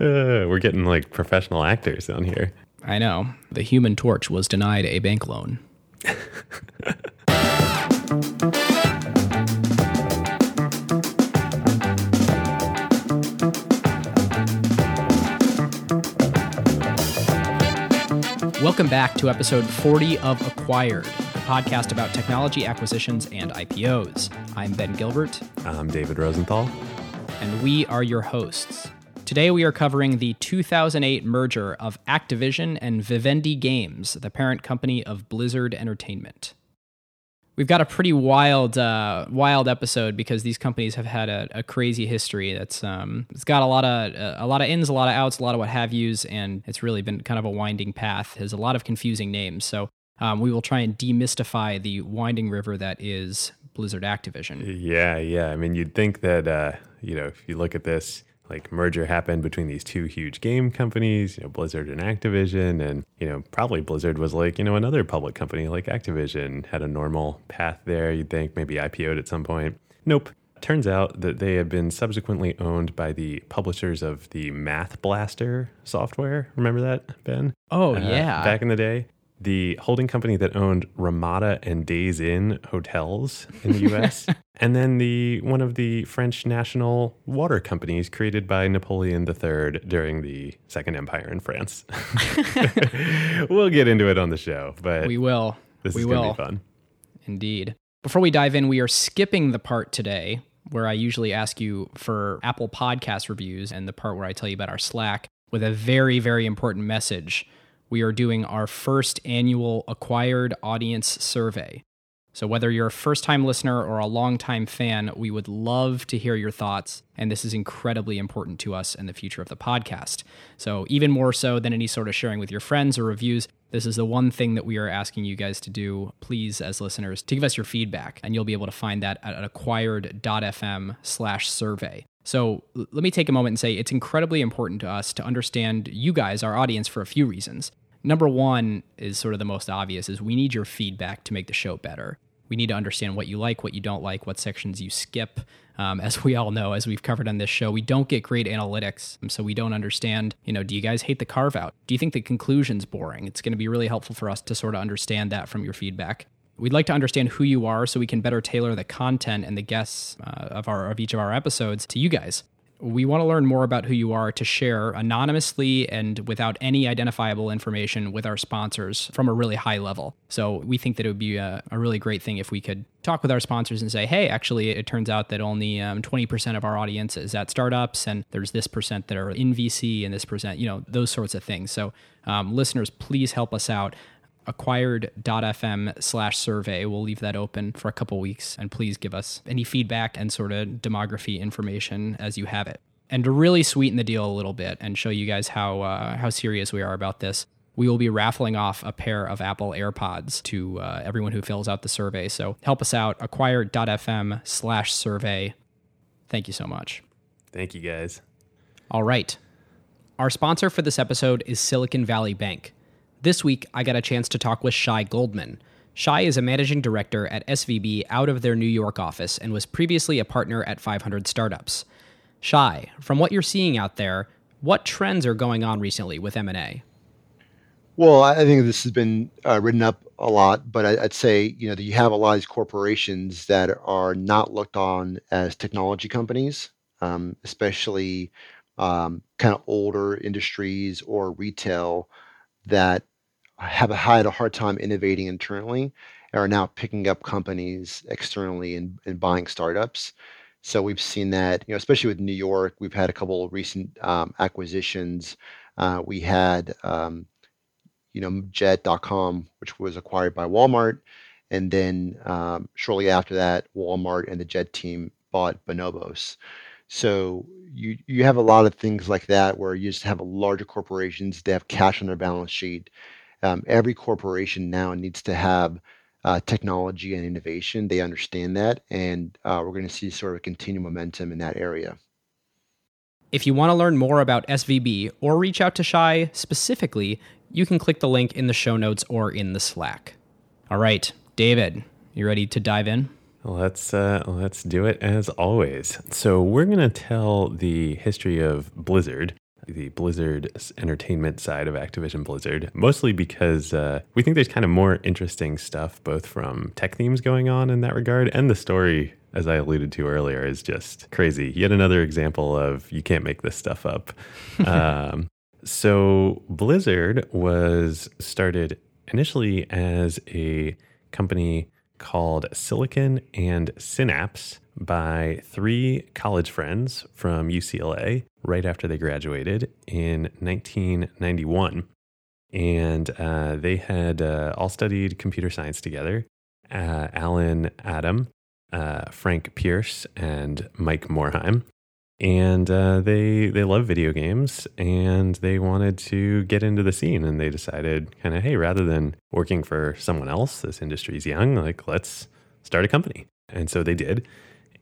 Uh, we're getting like professional actors on here. I know. The Human Torch was denied a bank loan. Welcome back to episode 40 of Acquired, the podcast about technology acquisitions and IPOs. I'm Ben Gilbert. I'm David Rosenthal. And we are your hosts. Today we are covering the 2008 merger of Activision and Vivendi Games, the parent company of Blizzard Entertainment. We've got a pretty wild, uh, wild episode because these companies have had a, a crazy history. That's um, it's got a lot of uh, a lot of ins, a lot of outs, a lot of what have yous, and it's really been kind of a winding path. Has a lot of confusing names. So um, we will try and demystify the winding river that is Blizzard Activision. Yeah, yeah. I mean, you'd think that uh, you know if you look at this like merger happened between these two huge game companies, you know, Blizzard and Activision, and you know, probably Blizzard was like, you know, another public company like Activision had a normal path there. You'd think maybe IPO'd at some point. Nope. Turns out that they have been subsequently owned by the publishers of the Math Blaster software. Remember that, Ben? Oh, uh, yeah. Back in the day the holding company that owned Ramada and Days Inn hotels in the US, and then the one of the French national water companies created by Napoleon III during the Second Empire in France. we'll get into it on the show, but we will. This we is will. going to be fun. Indeed. Before we dive in, we are skipping the part today where I usually ask you for Apple Podcast reviews and the part where I tell you about our Slack with a very, very important message we are doing our first annual acquired audience survey. So, whether you're a first time listener or a long-time fan, we would love to hear your thoughts. And this is incredibly important to us and the future of the podcast. So, even more so than any sort of sharing with your friends or reviews, this is the one thing that we are asking you guys to do, please, as listeners, to give us your feedback. And you'll be able to find that at acquired.fm slash survey. So let me take a moment and say it's incredibly important to us to understand you guys, our audience, for a few reasons. Number one is sort of the most obvious is we need your feedback to make the show better. We need to understand what you like, what you don't like, what sections you skip. Um, as we all know, as we've covered on this show, we don't get great analytics, so we don't understand. You know, do you guys hate the carve out? Do you think the conclusion's boring? It's going to be really helpful for us to sort of understand that from your feedback. We'd like to understand who you are so we can better tailor the content and the guests uh, of our of each of our episodes to you guys. We want to learn more about who you are to share anonymously and without any identifiable information with our sponsors from a really high level. So we think that it would be a, a really great thing if we could talk with our sponsors and say, hey, actually, it turns out that only um, 20% of our audience is at startups, and there's this percent that are in VC, and this percent, you know, those sorts of things. So, um, listeners, please help us out acquired.fm slash survey. We'll leave that open for a couple weeks and please give us any feedback and sort of demography information as you have it. And to really sweeten the deal a little bit and show you guys how uh, how serious we are about this, we will be raffling off a pair of Apple AirPods to uh, everyone who fills out the survey. So help us out, acquired.fm slash survey. Thank you so much. Thank you, guys. All right. Our sponsor for this episode is Silicon Valley Bank. This week, I got a chance to talk with Shai Goldman. Shai is a managing director at SVB out of their New York office and was previously a partner at 500 Startups. Shai, from what you're seeing out there, what trends are going on recently with M&A? Well, I think this has been uh, written up a lot, but I, would say you know that you have a lot of these corporations that are not looked on as technology companies, um, especially um, kind of older industries or retail that have had a hard time innovating internally and are now picking up companies externally and, and buying startups. So we've seen that, you know, especially with New York, we've had a couple of recent um, acquisitions. Uh, we had, um, you know, Jet.com, which was acquired by Walmart, and then um, shortly after that, Walmart and the Jet team bought Bonobos. So you you have a lot of things like that where you just have larger corporations. They have cash on their balance sheet. Um, every corporation now needs to have uh, technology and innovation. They understand that, and uh, we're going to see sort of a continued momentum in that area. If you want to learn more about SVB or reach out to Shai specifically, you can click the link in the show notes or in the Slack. All right, David, you ready to dive in? Let's uh, let's do it as always. So we're gonna tell the history of Blizzard, the Blizzard entertainment side of Activision Blizzard, mostly because uh, we think there's kind of more interesting stuff, both from tech themes going on in that regard, and the story, as I alluded to earlier, is just crazy. Yet another example of you can't make this stuff up. um, so Blizzard was started initially as a company called Silicon and Synapse by three college friends from UCLA right after they graduated in 1991. And uh, they had uh, all studied computer science together. Uh, Allen Adham, uh, Frank Pearce, and Mike Morhaime and uh, they they love video games and they wanted to get into the scene and they decided kind of hey rather than working for someone else this industry's young like let's start a company and so they did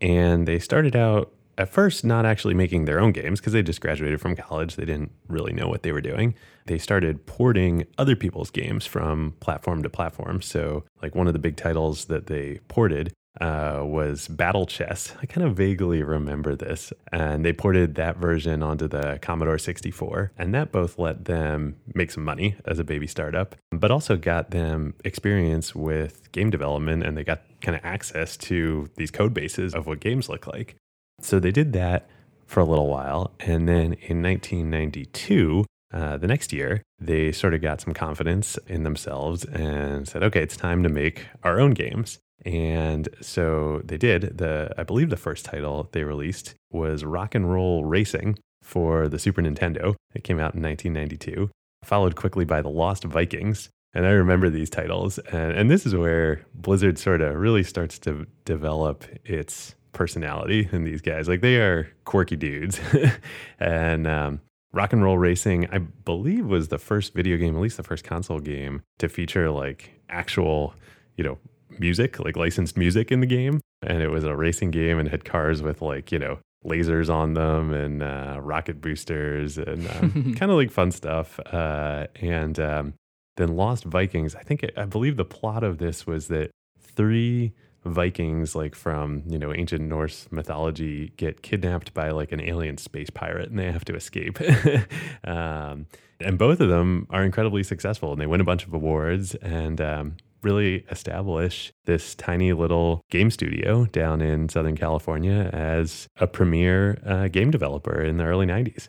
and they started out at first not actually making their own games because they just graduated from college. They didn't really know what they were doing. They started porting other people's games from platform to platform. So like one of the big titles that they ported uh, was Battle Chess. I kind of vaguely remember this. And they ported that version onto the Commodore 64. And that both let them make some money as a baby startup, but also got them experience with game development and they got kind of access to these code bases of what games look like. So they did that for a little while. And then in 1992, uh, the next year, they sort of got some confidence in themselves and said, okay, it's time to make our own games. And so they did. The I believe the first title they released was Rock and Roll Racing for the Super Nintendo. It came out in 1992, followed quickly by The Lost Vikings. And I remember these titles. And, and this is where Blizzard sort of really starts to develop its personality in these guys. Like they are quirky dudes. and um, Rock and Roll Racing, I believe, was the first video game, at least the first console game, to feature like actual, you know, music, like licensed music in the game. And it was a racing game and had cars with like, you know, lasers on them and uh, rocket boosters and um, kind of like fun stuff. Uh, and um, then Lost Vikings, I think, it, I believe the plot of this was that three Vikings, like from, you know, ancient Norse mythology, get kidnapped by like an alien space pirate and they have to escape. um, and both of them are incredibly successful and they win a bunch of awards. And um, really establish this tiny little game studio down in Southern California as a premier uh, game developer in the early 90s.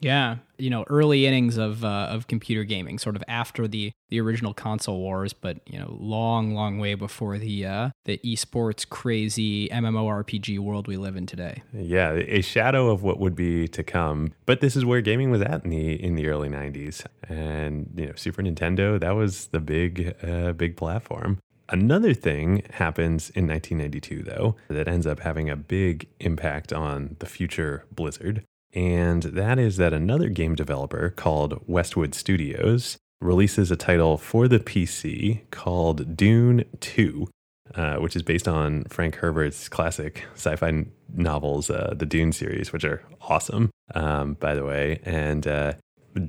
Yeah, you know, early innings of uh, of computer gaming, sort of after the the original console wars, but you know, long, long way before the uh, the esports crazy MMORPG world we live in today. Yeah, a shadow of what would be to come. But this is where gaming was at in the in the early '90s, and you know, Super Nintendo that was the big uh, big platform. Another thing happens in 1992, though, that ends up having a big impact on the future Blizzard and that is that another game developer called Westwood Studios releases a title for the PC called Dune 2, uh, which is based on Frank Herbert's classic sci fi novels, uh, the Dune series, which are awesome, um, by the way. And uh,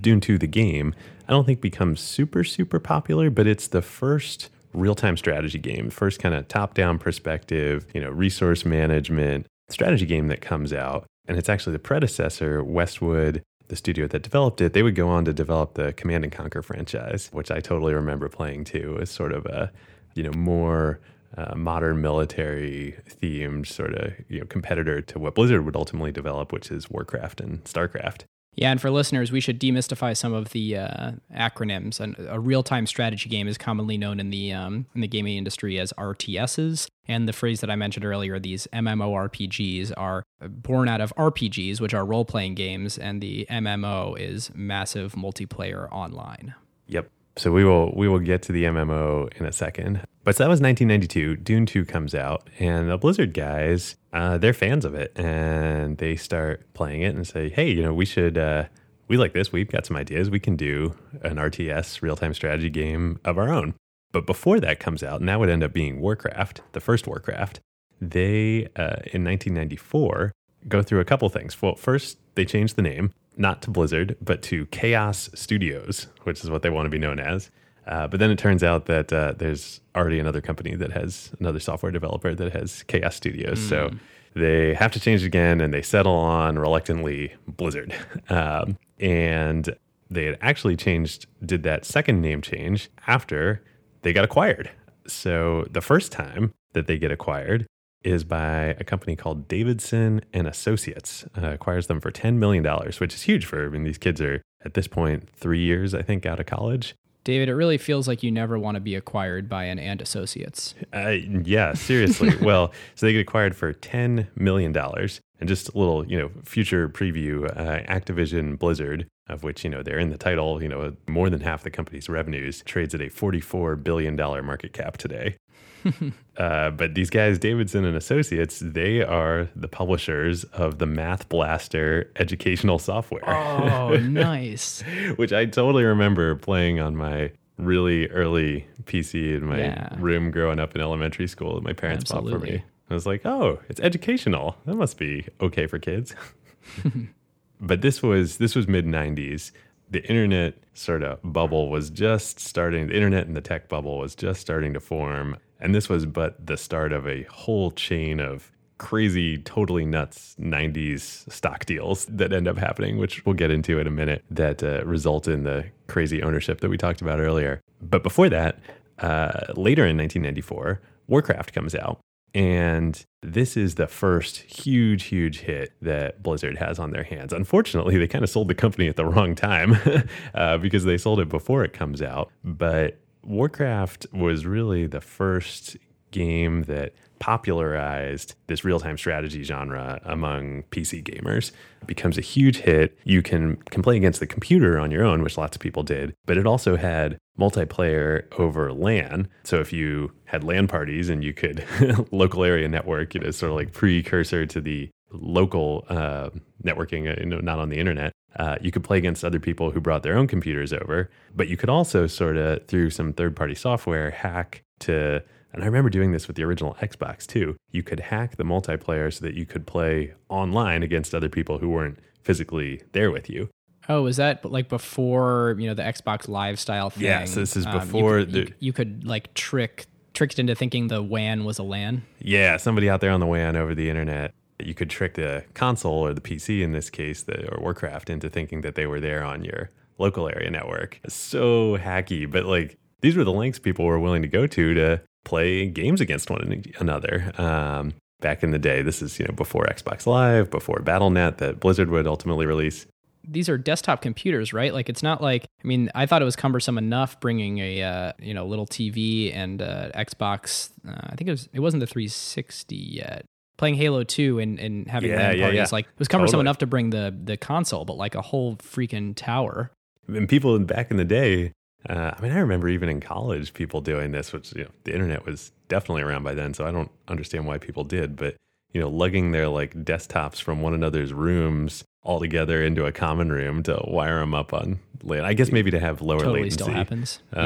Dune 2, the game, I don't think becomes super, super popular, but it's the first real time strategy game, first kind of top down perspective, you know, resource management strategy game that comes out and it's actually the predecessor, Westwood, the studio that developed it. They would go on to develop the Command and Conquer franchise, which I totally remember playing too, as sort of a you know more uh, modern military themed sort of you know competitor to what Blizzard would ultimately develop, which is Warcraft and Starcraft. Yeah, and for listeners, we should demystify some of the uh, acronyms. And a real-time strategy game is commonly known in the um, in the gaming industry as RTSs, and the phrase that I mentioned earlier, these MMORPGs, are born out of RPGs, which are role-playing games, and the MMO is massive multiplayer online. Yep. So we will we will get to the MMO in a second. But so that was 1992. Dune 2 comes out, and the Blizzard guys, uh, they're fans of it, and they start playing it and say, "Hey, you know, we should." Uh, we like this. We've got some ideas. We can do an RTS real time strategy game of our own. But before that comes out, and that would end up being Warcraft, the first Warcraft, they, uh, in 1994, go through a couple things. Well, first, they change the name, not to Blizzard, but to Chaos Studios, which is what they want to be known as. Uh, but then it turns out that uh, there's already another company that has another software developer that has Chaos Studios. Mm. So they have to change again and they settle on reluctantly Blizzard. Um, and they had actually changed, did that second name change after they got acquired. So the first time that they get acquired is by a company called Davidson and Associates. Uh, acquires them for $10 million, which is huge for, I mean, these kids are at this point three years, I think, out of college. David, it really feels like you never want to be acquired by an and associates. Uh, yeah, seriously. well, so they get acquired for $10 million. And just a little, you know, future preview uh, Activision Blizzard, of which, you know, they're in the title, you know, more than half the company's revenues, trades at a $44 billion market cap today. uh, but these guys, Davidson and Associates, they are the publishers of the Math Blaster educational software. Oh, nice. Which I totally remember playing on my really early PC in my yeah. room growing up in elementary school that my parents Absolutely. bought for me. I was like, oh, it's educational. That must be okay for kids. but this was this was mid 90s the internet sort of bubble was just starting the internet and the tech bubble was just starting to form and this was but the start of a whole chain of crazy, totally nuts 90s stock deals that end up happening, which we'll get into in a minute, that uh, result in the crazy ownership that we talked about earlier. But before that, uh, later in 1994, Warcraft comes out. And this is the first huge, huge hit that Blizzard has on their hands. Unfortunately, they kind of sold the company at the wrong time uh, because they sold it before it comes out. But Warcraft was really the first game that popularized this real-time strategy genre among PC gamers. It becomes a huge hit. You can can play against the computer on your own, which lots of people did, but it also had multiplayer over LAN. So if you had LAN parties and you could local area network, it is sort of like precursor to the local uh, networking, uh, you know, not on the internet. Uh, you could play against other people who brought their own computers over, but you could also sort of through some third-party software hack to. And I remember doing this with the original Xbox too. You could hack the multiplayer so that you could play online against other people who weren't physically there with you. Oh, is that like before you know the Xbox Live style thing? Yes, this is before um, you, could, the, you, you could like trick tricked into thinking the WAN was a LAN. Yeah, somebody out there on the WAN over the internet you could trick the console or the PC in this case, the, or Warcraft, into thinking that they were there on your local area network. So hacky, but like these were the lengths people were willing to go to to play games against one another. Um, back in the day, this is you know before Xbox Live, before BattleNet that Blizzard would ultimately release. These are desktop computers, right? Like it's not like I mean, I thought it was cumbersome enough bringing a uh, you know little TV and uh, Xbox. Uh, I think it was it wasn't the 360 yet, playing Halo 2 and, and having yeah, LAN parties. Yeah, yeah. Like it was cumbersome totally. enough to bring the the console, but like a whole freaking tower. And people back in the day, uh, I mean, I remember even in college, people doing this, which you know, the internet was definitely around by then, so I don't understand why people did, but you know, lugging their like desktops from one another's rooms all together into a common room to wire them up on LAN. I guess maybe to have lower totally latency. still happens. Um,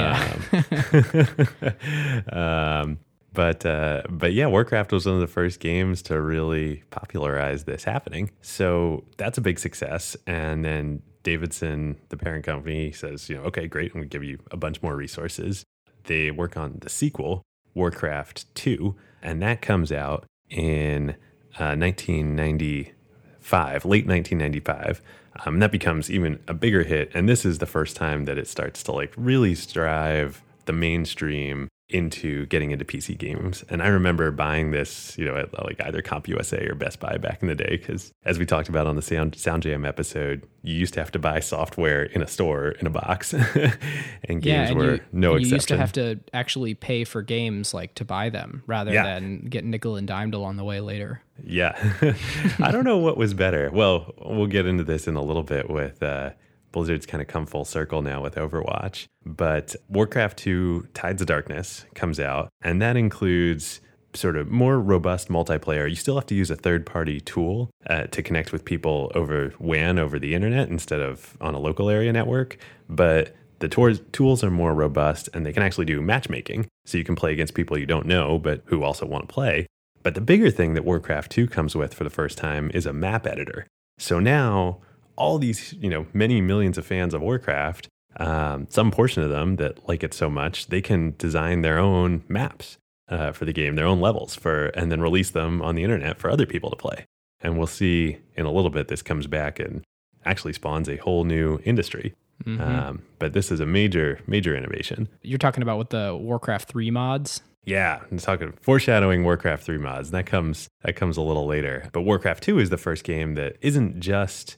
yeah. um, but uh, but yeah, Warcraft was one of the first games to really popularize this happening. So that's a big success. And then Davidson, the parent company, says, you know, okay, great, I'm gonna give you a bunch more resources. They work on the sequel, Warcraft 2, and that comes out in uh, 1995, late 1995. Um, and that becomes even a bigger hit. And this is the first time that it starts to like really strive the mainstream into getting into PC games. And I remember buying this, you know, at like either CompUSA or Best Buy back in the day. Because as we talked about on the Sound, Sound Jam episode, you used to have to buy software in a store in a box, and games yeah, and were you, no you exception. You used to have to actually pay for games like to buy them rather yeah. than get nickel and dimed along the way later. Yeah, I don't know what was better. Well, we'll get into this in a little bit with. Uh, Blizzard's kind of come full circle now with Overwatch. But Warcraft 2 Tides of Darkness comes out, and that includes sort of more robust multiplayer. You still have to use a third party tool uh, to connect with people over WAN, over the internet, instead of on a local area network. But the tours, tools are more robust and they can actually do matchmaking. So you can play against people you don't know, but who also want to play. But the bigger thing that Warcraft 2 comes with for the first time is a map editor. So now all these, you know, many millions of fans of Warcraft um, some portion of them that like it so much, they can design their own maps uh, for the game, their own levels for, and then release them on the internet for other people to play. And we'll see in a little bit this comes back and actually spawns a whole new industry. Mm-hmm. Um, but this is a major, major innovation. You're talking about with the Warcraft 3 mods? Yeah, I'm talking foreshadowing Warcraft 3 mods. And That comes that comes a little later. But Warcraft 2 is the first game that isn't just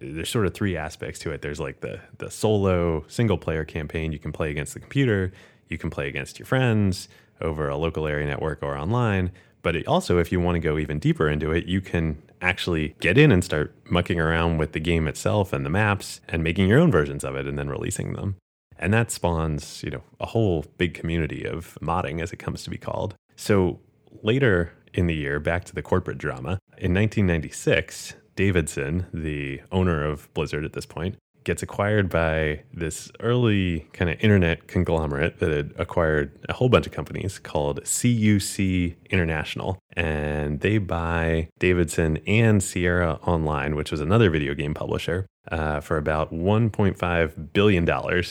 there's sort of three aspects to it. There's like the the solo single player campaign you can play against the computer, you can play against your friends over a local area network or online. But it also, if you want to go even deeper into it, you can actually get in and start mucking around with the game itself and the maps and making your own versions of it and then releasing them. And that spawns, you know, a whole big community of modding as it comes to be called. So later in the year, back to the corporate drama, in 1996, Davidson, the owner of Blizzard at this point, gets acquired by this early kind of internet conglomerate that had acquired a whole bunch of companies called CUC International. And they buy Davidson and Sierra Online, which was another video game publisher, uh, for about $1.5 billion,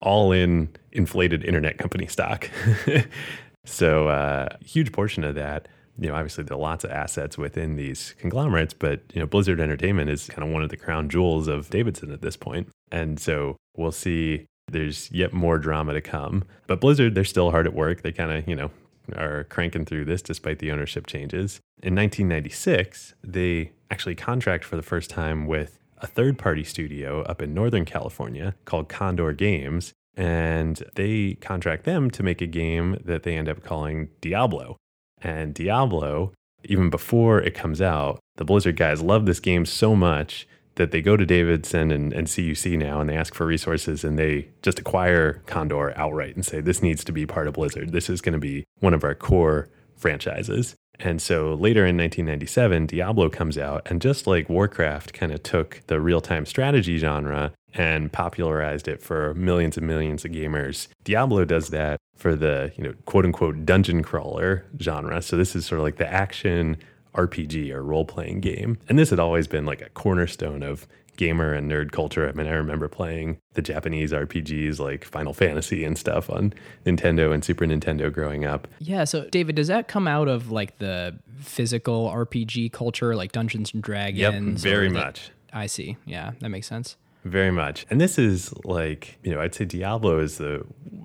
all in inflated internet company stock. so, a uh, huge portion of that you know, obviously there are lots of assets within these conglomerates, but you know, Blizzard Entertainment is kind of one of the crown jewels of Davidson at this point. And so we'll see there's yet more drama to come. But Blizzard, they're still hard at work. They kind of, you know, are cranking through this despite the ownership changes. In 1996, they actually contract for the first time with a third party studio up in Northern California called Condor Games. And they contract them to make a game that they end up calling Diablo. And Diablo, even before it comes out, the Blizzard guys love this game so much that they go to Davidson and, and CUC now and they ask for resources and they just acquire Condor outright and say, this needs to be part of Blizzard. This is going to be one of our core franchises. And so later in 1997, Diablo comes out, and just like Warcraft kind of took the real time strategy genre and popularized it for millions and millions of gamers, Diablo does that for the you know quote unquote dungeon crawler genre. So this is sort of like the action RPG or role playing game, and this had always been like a cornerstone of gamer and nerd culture. I mean, I remember playing the Japanese RPGs like Final Fantasy and stuff on Nintendo and Super Nintendo growing up. Yeah. So, David, does that come out of like the physical RPG culture, like Dungeons and Dragons? Yep, very much. I see. Yeah, that makes sense. Very much. And this is like, you know, I'd say Diablo is the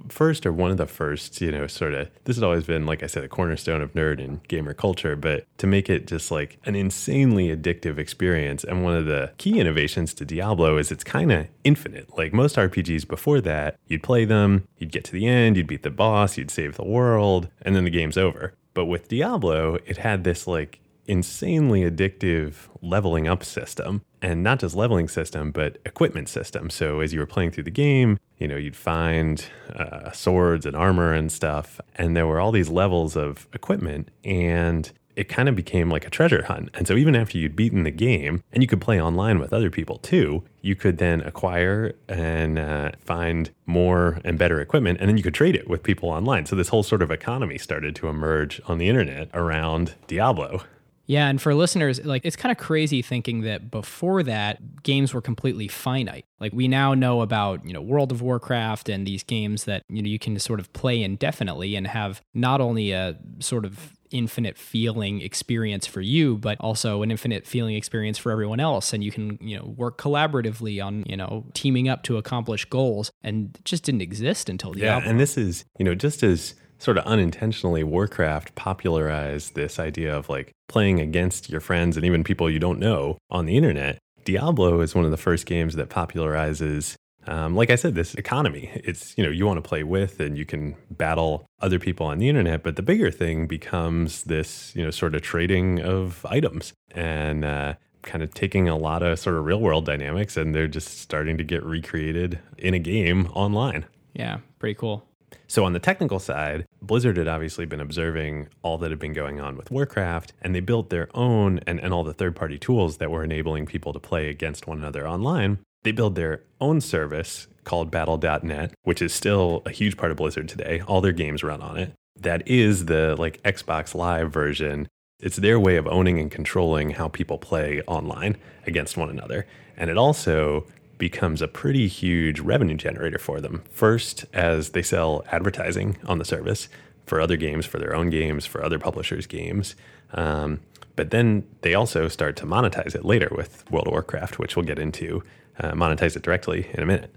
first or one of the first, you know, sort of, this has always been, like I said, a cornerstone of nerd and gamer culture, but to make it just like an insanely addictive experience. And one of the key innovations to Diablo is it's kind of infinite. Like most RPGs before that, you'd play them, you'd get to the end, you'd beat the boss, you'd save the world, and then the game's over. But with Diablo, it had this like insanely addictive leveling up system and not just leveling system but equipment system so as you were playing through the game you know you'd find uh, swords and armor and stuff and there were all these levels of equipment and it kind of became like a treasure hunt. And so even after you'd beaten the game, and you could play online with other people too, you could then acquire and uh, find more and better equipment, and then you could trade it with people online. So this whole sort of economy started to emerge on the internet around Diablo. Yeah, and for listeners, like it's kind of crazy thinking that before that, games were completely finite. Like we now know about, you know, World of Warcraft and these games that, you know, you can sort of play indefinitely and have not only a sort of infinite feeling experience for you, but also an infinite feeling experience for everyone else. And you can, you know, work collaboratively on, you know, teaming up to accomplish goals. And just didn't exist until the Yeah, album. and this is, you know, just as sort of unintentionally Warcraft popularized this idea of like playing against your friends and even people you don't know on the internet. Diablo is one of the first games that popularizes um, like I said, this economy. It's, you know, you want to play with and you can battle other people on the internet. But the bigger thing becomes this, you know, sort of trading of items and uh, kind of taking a lot of sort of real world dynamics and they're just starting to get recreated in a game online. Yeah, pretty cool. So, on the technical side, Blizzard had obviously been observing all that had been going on with Warcraft, and they built their own and, and all the third party tools that were enabling people to play against one another online. They built their own service called Battle.net, which is still a huge part of Blizzard today. All their games run on it. That is the like Xbox Live version. It's their way of owning and controlling how people play online against one another. And it also becomes a pretty huge revenue generator for them. First, as they sell advertising on the service for other games, for their own games, for other publishers' games. Um, but then they also start to monetize it later with World of Warcraft, which we'll get into, uh, monetize it directly in a minute.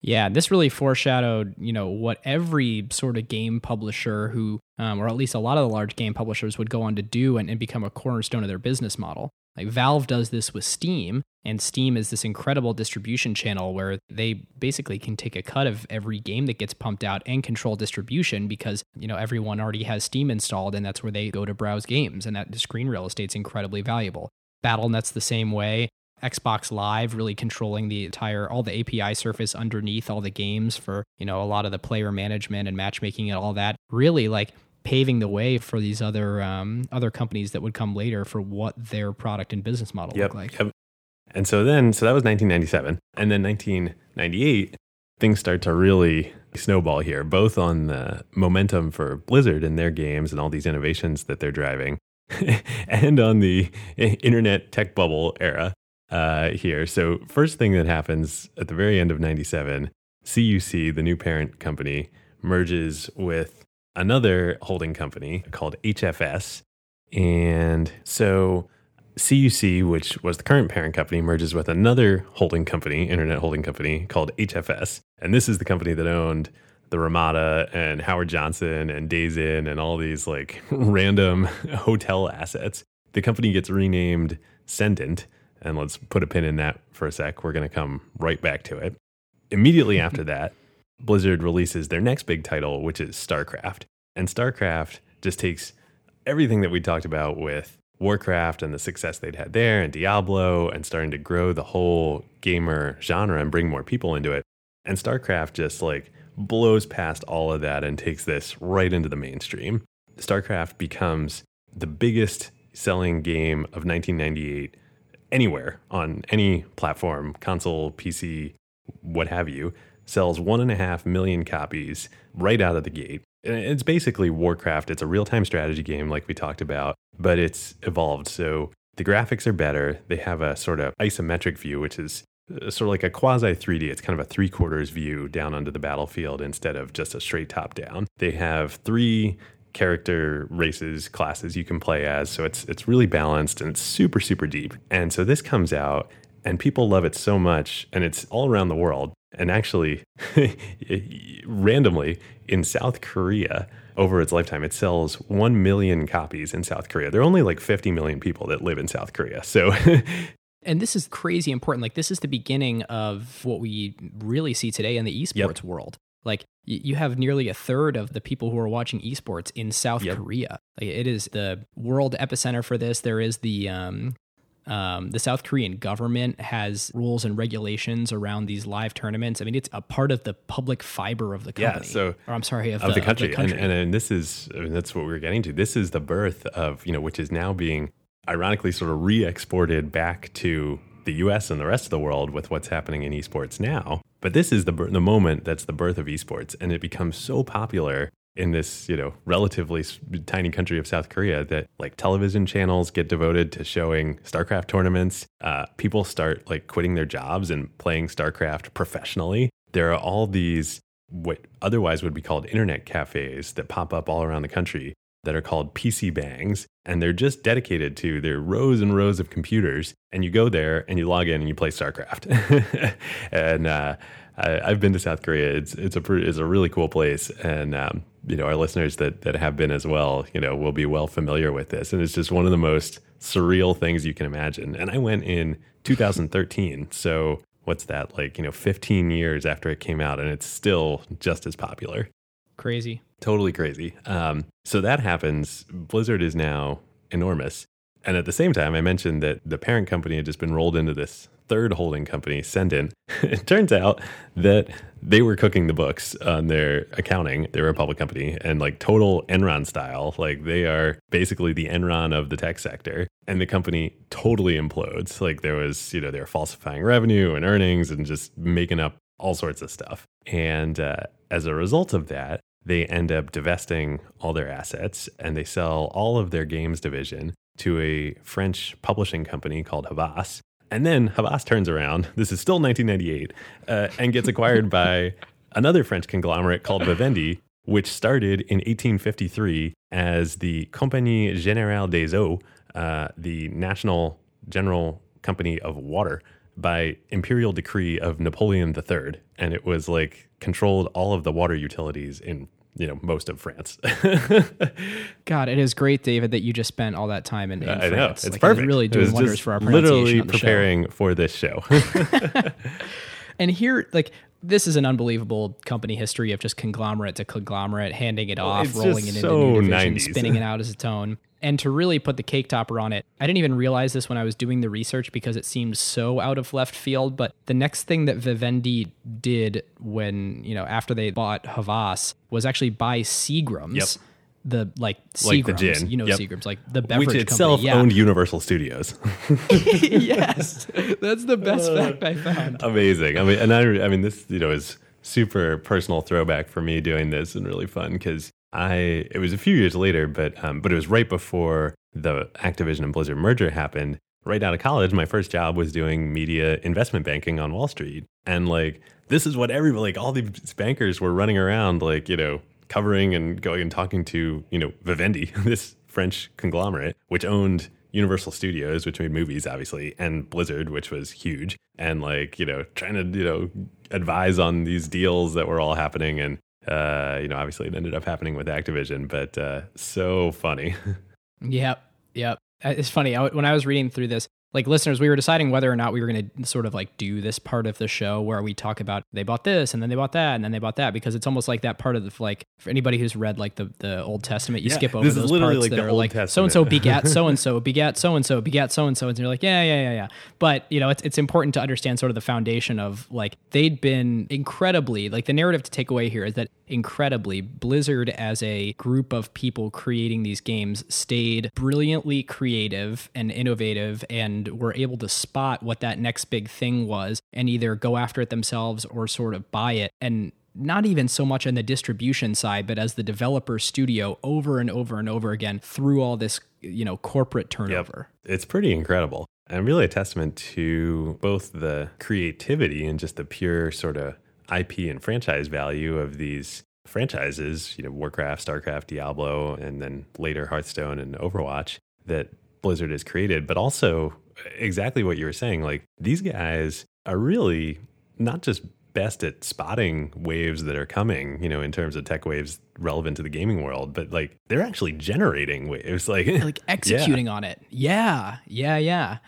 Yeah, this really foreshadowed, you know, what every sort of game publisher who, um, or at least a lot of the large game publishers would go on to do and, and become a cornerstone of their business model. Like Valve does this with Steam, and Steam is this incredible distribution channel where they basically can take a cut of every game that gets pumped out and control distribution because, you know, everyone already has Steam installed and that's where they go to browse games and that screen real estate's incredibly valuable. BattleNet's the same way. Xbox Live really controlling the entire all the API surface underneath all the games for, you know, a lot of the player management and matchmaking and all that. Really like paving the way for these other um, other companies that would come later for what their product and business model yep, look like. Yep. And so then, so that was 1997, and then 1998, things start to really snowball here, both on the momentum for Blizzard and their games and all these innovations that they're driving, and on the internet tech bubble era uh, here. So, first thing that happens at the very end of 97, CUC, the new parent company, merges with another holding company called HFS. And so CUC, which was the current parent company, merges with another holding company, internet holding company called HFS. And this is the company that owned the Ramada and Howard Johnson and Days Inn and all these like random hotel assets. The company gets renamed Cendant and let's put a pin in that for a sec. We're going to come right back to it. Immediately after that, Blizzard releases their next big title, which is StarCraft. And StarCraft just takes everything that we talked about with Warcraft and the success they'd had there, and Diablo, and starting to grow the whole gamer genre and bring more people into it. And StarCraft just like blows past all of that and takes this right into the mainstream. StarCraft becomes the biggest selling game of 1998 anywhere on any platform, console, PC, what have you, sells one and a half million copies right out of the gate. It's basically Warcraft. It's a real time strategy game, like we talked about, but it's evolved. So the graphics are better. They have a sort of isometric view, which is uh, sort of like a quasi 3D. It's kind of a three quarters view down onto the battlefield instead of just a straight top down. They have three character races classes you can play as so it's it's really balanced and it's super super deep and so this comes out and people love it so much and it's all around the world and actually randomly in South Korea over its lifetime it sells 1 million copies in South Korea there are only like 50 million people that live in South Korea so and this is crazy important like this is the beginning of what we really see today in the esports yep. world like you have nearly a third of the people who are watching esports in South yep. Korea. Like it is the world epicenter for this. There is the um, um, the South Korean government has rules and regulations around these live tournaments. I mean, it's a part of the public fiber of the company. Yeah, so or I'm sorry, of, of, the, the, country. Of the country. And, and, and this is I mean, that's what we are getting to. This is the birth of you know, which is now being ironically sort of re-exported back to the US and the rest of the world with what's happening in esports now. But this is the, the moment that's the birth of esports, and it becomes so popular in this, you know, relatively tiny country of South Korea that like television channels get devoted to showing StarCraft tournaments. Uh, people start like quitting their jobs and playing StarCraft professionally. There are all these what otherwise would be called internet cafes that pop up all around the country that are called PC Bangs, and they're just dedicated to their rows and rows of computers. And you go there and you log in and you play StarCraft. and uh, I, have been to South Korea. It's it's a it's a really cool place, and um, you know our listeners that that have been as well, you know, will be well familiar with this. And it's just one of the most surreal things you can imagine. And I went in 2013, so what's that like? You know, 15 years after it came out, and it's still just as popular. Crazy. Totally crazy. Um, so that happens. Blizzard is now enormous. And at the same time, I mentioned that the parent company had just been rolled into this third holding company, Cendant. it turns out that they were cooking the books on their accounting. They were a public company and like total Enron style. Like they are basically the Enron of the tech sector. And the company totally implodes. Like there was, you know, they were falsifying revenue and earnings and just making up all sorts of stuff. And uh, as a result of that, they end up divesting all their assets and they sell all of their games division to a French publishing company called Havas. And then Havas turns around. This is still 1998, uh, and gets acquired by another French conglomerate called Vivendi, which started in 1853 as the Compagnie Générale des Eaux, uh, the National General Company of Water, by imperial decree of Napoleon III, and it was like controlled all of the water utilities in you know most of France. God, it is great, David, that you just spent all that time in, in I know France. it's Like, perfect. really doing wonders for our pronunciation literally the show. preparing for this show. And here, like, this is an unbelievable company history of just conglomerate to conglomerate, handing it off, rolling it into so new division, 90s. spinning it out as its own. And to really put the cake topper on it, I didn't even realize this when I was doing the research because it seemed so out of left field. But the next thing that Vivendi did when, you know, after they bought Havas was actually buy Seagram's. Yep. The like Like the Seagram's, gin. you know Yep. Seagram's, like the beverage which itself company. Yeah. owned Universal Studios. yes, that's the best fact I found. Amazing. I mean, and I, I mean, this you know is super personal throwback for me doing this and really fun because I it was a few years later, but um, but it was right before the Activision and Blizzard merger happened. Right out of college, my first job was doing media investment banking on Wall Street, and like this is what everybody like all these bankers were running around like you know covering and going and talking to you know Vivendi, this French conglomerate which owned Universal Studios, which made movies, obviously, and Blizzard, which was huge, and like you know trying to you know advise on these deals that were all happening, and uh, you know obviously it ended up happening with Activision, but uh, so funny. Yep. Yep. Uh, It's funny. I, when I was reading through this, like listeners, we were deciding whether or not we were going to sort of like do this part of the show where we talk about they bought this and then they bought that and then they bought that because it's almost like that part of the like for anybody who's read like the, the Old Testament, you Yeah, skip over those literally parts like that the are Old like so and so begat so and so begat so and so begat so and so and you're like yeah yeah yeah yeah. But you know it's it's important to understand sort of the foundation of like they'd been incredibly like the narrative to take away here is that incredibly Blizzard as a group of people creating these games stayed brilliantly creative and innovative and were able to spot what that next big thing was and either go after it themselves or sort of buy it and not even so much on the distribution side but as the developer studio over and over and over again through all this you know corporate turnover It's pretty incredible. And really a testament to both the creativity and just the pure sort of IP and franchise value of these franchises, you know, Warcraft, StarCraft, Diablo, and then later Hearthstone and Overwatch that Blizzard has created, but also exactly what you were saying. Like these guys are really not just best at spotting waves that are coming, you know, in terms of tech waves relevant to the gaming world, but like they're actually generating waves. Like, like executing on it. Yeah, yeah, yeah.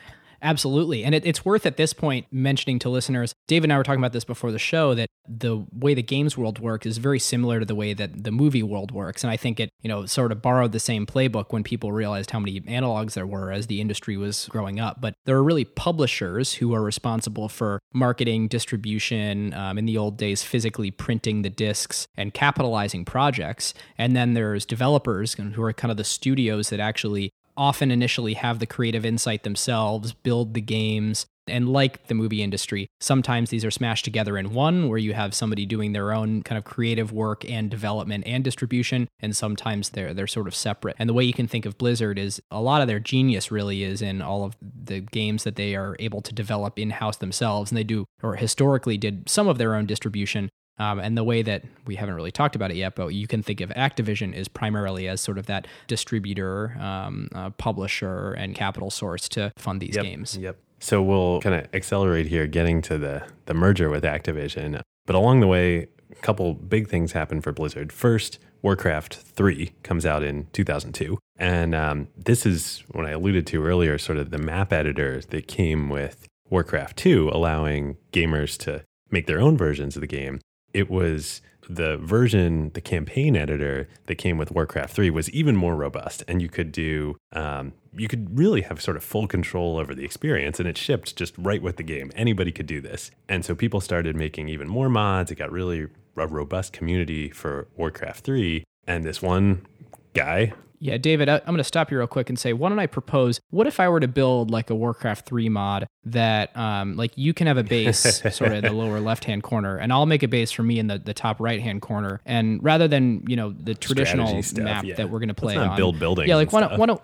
Absolutely. And it, it's worth at this point mentioning to listeners, Dave and I were talking about this before the show, that the way the games world works is very similar to the way that the movie world works. And I think it, you know, sort of borrowed the same playbook when people realized how many analogs there were as the industry was growing up. But there are really publishers who are responsible for marketing, distribution, um, in the old days, physically printing the discs and capitalizing projects. And then there's developers who are kind of the studios that actually often initially have the creative insight themselves, build the games. And like the movie industry, sometimes these are smashed together in one where you have somebody doing their own kind of creative work and development and distribution, and sometimes they're they're sort of separate. And the way you can think of Blizzard is a lot of their genius really is in all of the games that they are able to develop in-house themselves. And they do or historically did some of their own distribution, um, and the way that we haven't really talked about it yet, but you can think of Activision is primarily as sort of that distributor, um, uh, publisher, and capital source to fund these Yep, games. Yep. So we'll kind of accelerate here, getting to the the merger with Activision. But along the way, a couple big things happen for Blizzard. First, Warcraft 3 comes out in 2002. And um, this is what I alluded to earlier, sort of the map editor that came with Warcraft 2, allowing gamers to make their own versions of the game. It was the version, the campaign editor that came with Warcraft 3 was even more robust. And you could do, um, you could really have sort of full control over the experience. And it shipped just right with the game. Anybody could do this. And so people started making even more mods. It got really a robust community for Warcraft 3. And this one guy, Yeah, David, I, I'm going to stop you real quick and say, why don't I propose? What if I were to build like a Warcraft 3 mod that, um, like, you can have a base sort of in the lower left hand corner, and I'll make a base for me in the, the top right hand corner. And rather than, you know, the traditional stuff, map yeah. that we're going to play not on, build buildings Yeah, like, why don't, why don't,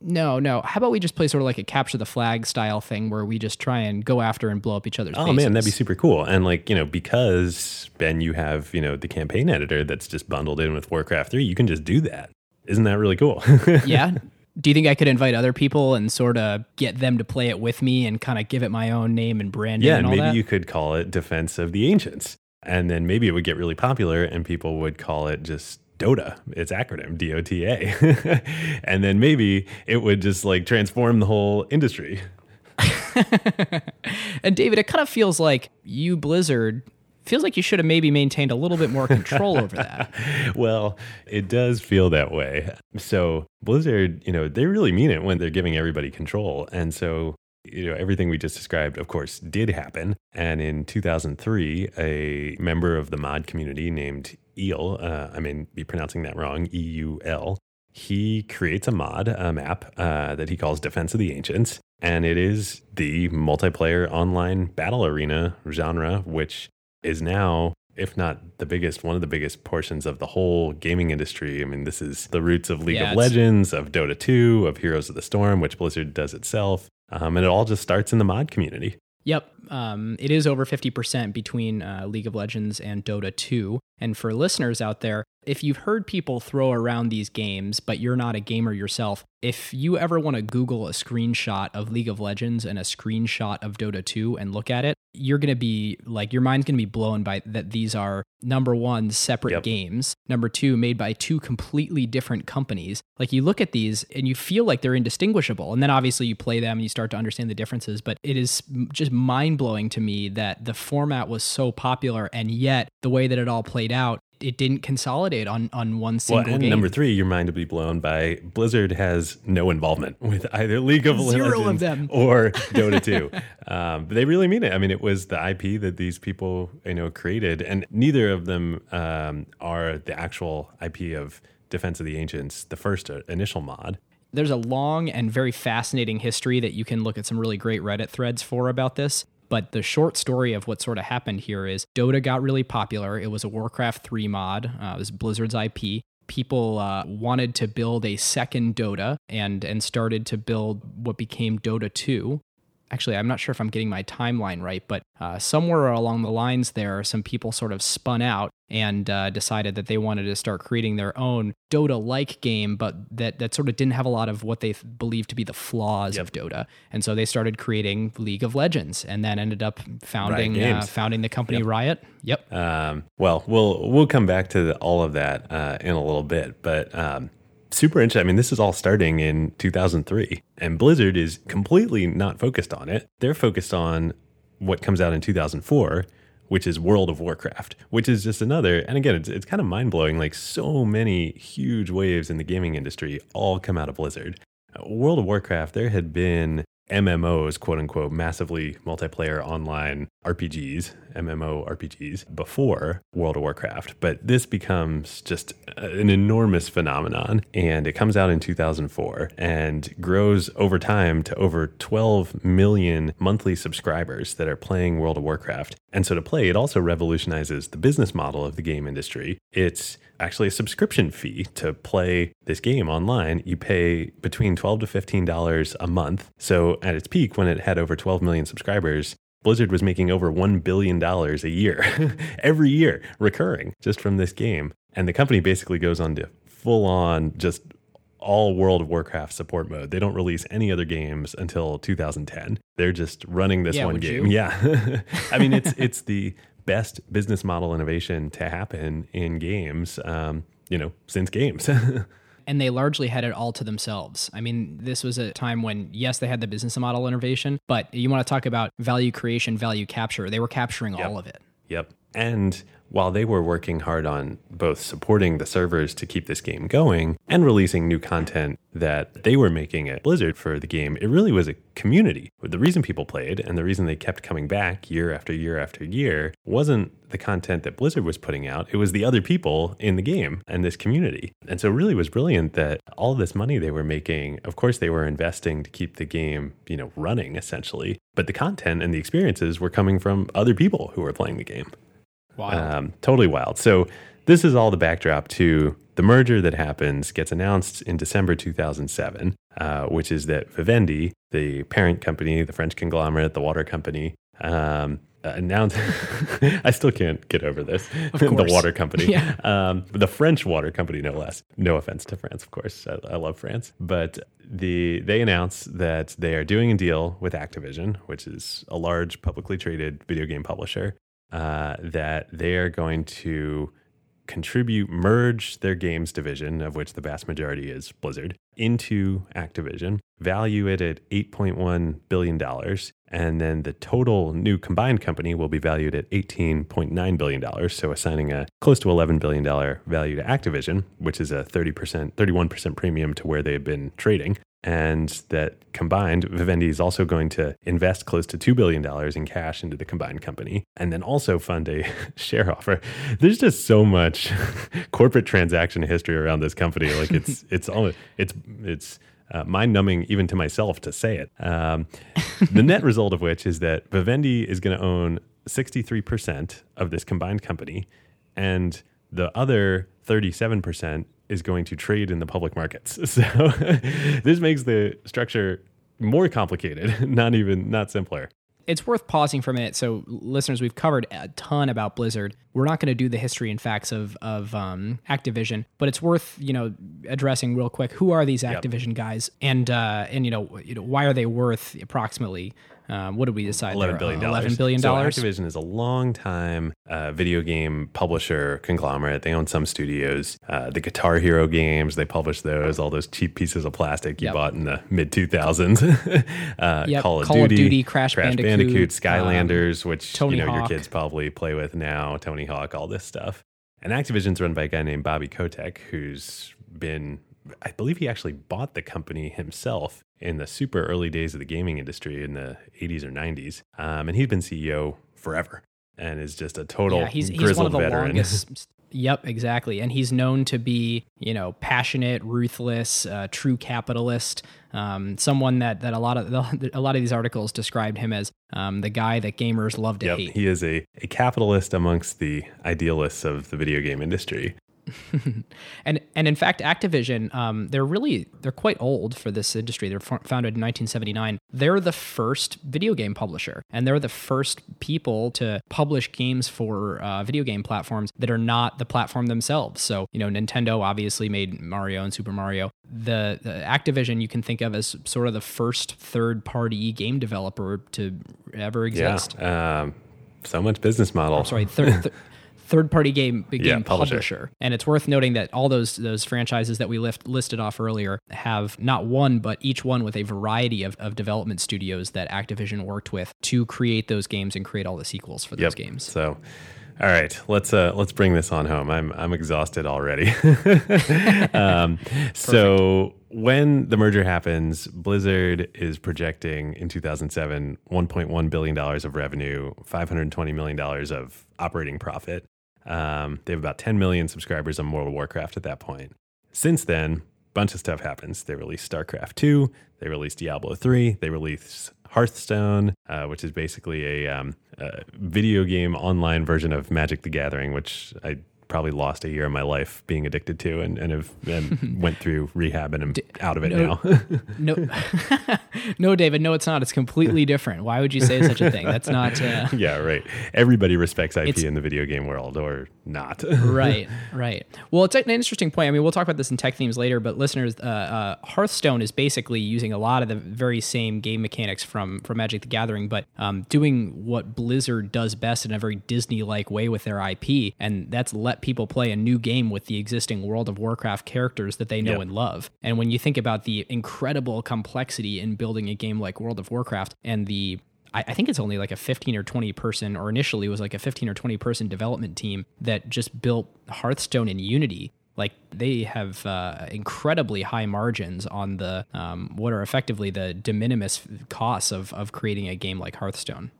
No, no. How about we just play sort of like a capture the flag style thing where we just try and go after and blow up each other's Oh bases? man, that'd be super cool. And like, you know, because Ben, you have, you know, the campaign editor that's just bundled in with Warcraft 3, you can just do that. Isn't that really cool? yeah. Do you think I could invite other people and sort of get them to play it with me and kind of give it my own name and branding yeah, and maybe that? you could call it Defense of the Ancients. And then maybe it would get really popular and people would call it just DOTA, its acronym, D O T A. and then maybe it would just like transform the whole industry. and David, it kind of feels like you, Blizzard, feels like you should have maybe maintained a little bit more control over that. well, it does feel that way. So Blizzard, you know, they really mean it when they're giving everybody control. And so, you know, everything we just described, of course, did happen. And in 2003, a member of the mod community named Eel, uh, I may be pronouncing that wrong, E U L, he creates a mod, a map uh, that he calls Defense of the Ancients. And it is the multiplayer online battle arena genre, which is now if not the biggest, one of the biggest portions of the whole gaming industry. I mean, this is the roots of League Yeah, of Legends, of Dota 2, of Heroes of the Storm, which Blizzard does itself. Um, and it all just starts in the mod community. Yep. Um, it is over 50% between uh, League of Legends and Dota 2. And for listeners out there, if you've heard people throw around these games, but you're not a gamer yourself, if you ever want to Google a screenshot of League of Legends and a screenshot of Dota 2 and look at it, you're going to be like, your mind's going to be blown by that these are number one, separate Yep. games, number two, made by two completely different companies. Like you look at these and you feel like they're indistinguishable. And then obviously you play them and you start to understand the differences. But it is just mind blowing to me that the format was so popular and yet the way that it all played out, it didn't consolidate on, on one Well, single and game. number three, your mind will be blown by Blizzard has no involvement with either League of Zero of Legends them. or Dota 2. um, but they really mean it. I mean, it was the IP that these people, you know, created, and neither of them um, are the actual IP of Defense of the Ancients, the first uh, initial mod. there's a long and very fascinating history that you can look at some really great Reddit threads for about this. But the short story of what sort of happened here is Dota got really popular. It was a Warcraft 3 mod, uh, it was Blizzard's IP. People uh, wanted to build a second Dota and, and started to build what became Dota 2. Actually, I'm not sure if I'm getting my timeline right, but uh, somewhere along the lines there, some people sort of spun out and uh, decided that they wanted to start creating their own Dota-like game, but that that sort of didn't have a lot of what they th- believed to be the flaws of Dota, and so they started creating League of Legends, and then ended up founding uh, founding the company Riot. Yep. Um, well, we'll we'll come back to the, all of that uh, in a little bit, but um, super interesting. I mean, this is all starting in 2003, and Blizzard is completely not focused on it. They're focused on what comes out in 2004, which is World of Warcraft, which is just another. And again, it's it's kind of mind blowing. Like so many huge waves in the gaming industry all come out of Blizzard. World of Warcraft, there had been MMOs, quote unquote, massively multiplayer online RPGs, MMO RPGs, before World of Warcraft. But this becomes just an enormous phenomenon. And it comes out in 2004 and grows over time to over 12 million monthly subscribers that are playing World of Warcraft. And so to play, it also revolutionizes the business model of the game industry. It's actually a subscription fee to play this game online. You pay between 12 to $15 a month. So at its peak, when it had over 12 million subscribers, Blizzard was making over $1 billion a year, every year, recurring just from this game. And the company basically goes on to full on just all World of Warcraft support mode. They don't release any other games until 2010. They're just running this Yeah, one game. you? Yeah. I mean, it's it's the best business model innovation to happen in games, um, you know, since games. and they largely had it all to themselves. I mean, this was a time when, yes, they had the business model innovation, but you want to talk about value creation, value capture. They were capturing all of it. Yep. And while they were working hard on both supporting the servers to keep this game going and releasing new content that they were making at Blizzard for the game, it really was a community. The reason people played and the reason they kept coming back year after year after year wasn't the content that Blizzard was putting out, it was the other people in the game and this community. And so it really was brilliant that all this money they were making, of course they were investing to keep the game, you know, running essentially, but the content and the experiences were coming from other people who were playing the game. Wow. Um, totally wild. So this is all the backdrop to the merger that happens, gets announced in December 2007. uh, which is that Vivendi, the parent company, the French conglomerate, the water company, um, announced. I still can't get over this. the water company, Yeah. um, the French water company, no less. No offense to France, of course. I, I love France, but the they announce that they are doing a deal with Activision, which is a large publicly traded video game publisher, uh, that they are going to contribute, merge their games division, of which the vast majority is Blizzard, into Activision, value it at $8.1 billion. And then the total new combined company will be valued at $18.9 billion. So assigning a close to $11 billion value to Activision, which is a 30%, 31% premium to where they've been trading and that combined, Vivendi is also going to invest close to $2 billion in cash into the combined company and then also fund a share offer. There's just so much corporate transaction history around this company. Like it's, it's, all, it's, it's, uh, mind numbing even to myself to say it. Um, the net result of which is that Vivendi is going to own 63% of this combined company, and the other 37% is going to trade in the public markets. So this makes the structure more complicated, not even not simpler. It's worth pausing for a minute. So, listeners, we've covered a ton about Blizzard. We're not going to do the history and facts of of um, Activision, but it's worth you know addressing real quick. Who are these Activision guys, and uh, and you know you know why are they worth approximately um, what did we decide? Eleven billion dollars. Eleven billion dollars. So Activision is a long time uh, video game publisher conglomerate. They own some studios. Uh, the Guitar Hero games, they publish those. All those cheap pieces of plastic you Yep. bought in the mid two thousands. uh, Yep, Call of Call of Duty, Duty, Crash Bandicoot, Skylanders, which Tony you know your kids probably play with now. Tony Hawk, all this stuff. And Activision's run by a guy named Bobby Kotick, who's been, I believe he actually bought the company himself in the super early days of the gaming industry in the 80s or 90s. Um, and he's been CEO forever and is just a total yeah, he's, he's grizzled one of the veteran. longest. Yep, exactly. And he's known to be, you know, passionate, ruthless, uh, true capitalist. Um, someone that that a lot of a lot of these articles described him as um, the guy that gamers love to Yep, hate. he is a, a capitalist amongst the idealists of the video game industry. and and in fact, Activision, um, they're really they're quite old for this industry. They're fo- founded in 1979. They're the first video game publisher, and they're the first people to publish games for uh, video game platforms that are not the platform themselves. So you know, Nintendo obviously made Mario and Super Mario. The, the Activision you can think of as sort of the first third party game developer to ever exist. Yeah. Um, so much business model. I'm sorry, third. Th- Third party game game Yeah, publisher. publisher. and it's worth noting that all those those franchises that we lift, listed off earlier have not one but each one with a variety of, of development studios that Activision worked with to create those games and create all the sequels for those Yep. games. So, all right, let's uh, let's bring this on home. I'm I'm exhausted already. um, so when the merger happens, Blizzard is projecting in 2007 1.1 billion dollars of revenue, 520 million dollars of operating profit. Um, they have about 10 million subscribers on World of Warcraft at that point. Since then, a bunch of stuff happens. They released StarCraft 2, they released Diablo 3, they released Hearthstone, uh, which is basically a, um, a video game online version of Magic the Gathering, which I probably lost a year of my life being addicted to and, and have and went through rehab and am out of it no- now. No, no, David, no, it's not. It's completely different. Why would you say such a thing? That's not uh, yeah, right. Everybody respects IP in the video game world or not. right, right. Well, it's an interesting point. I mean, we'll talk about this in tech themes later, but listeners, uh, uh, Hearthstone is basically using a lot of the very same game mechanics from from Magic the Gathering, but um, doing what Blizzard does best in a very Disney-like way with their IP, and that's let people play a new game with the existing World of Warcraft characters that they know Yep. and love. And when you think about the incredible complexity in building a game like World of Warcraft and the I think it's only like a 15 or 20 person, or initially was like a 15 or 20 person development team that just built Hearthstone in Unity. Like they have uh, incredibly high margins on the um, what are effectively the de minimis costs of of creating a game like Hearthstone.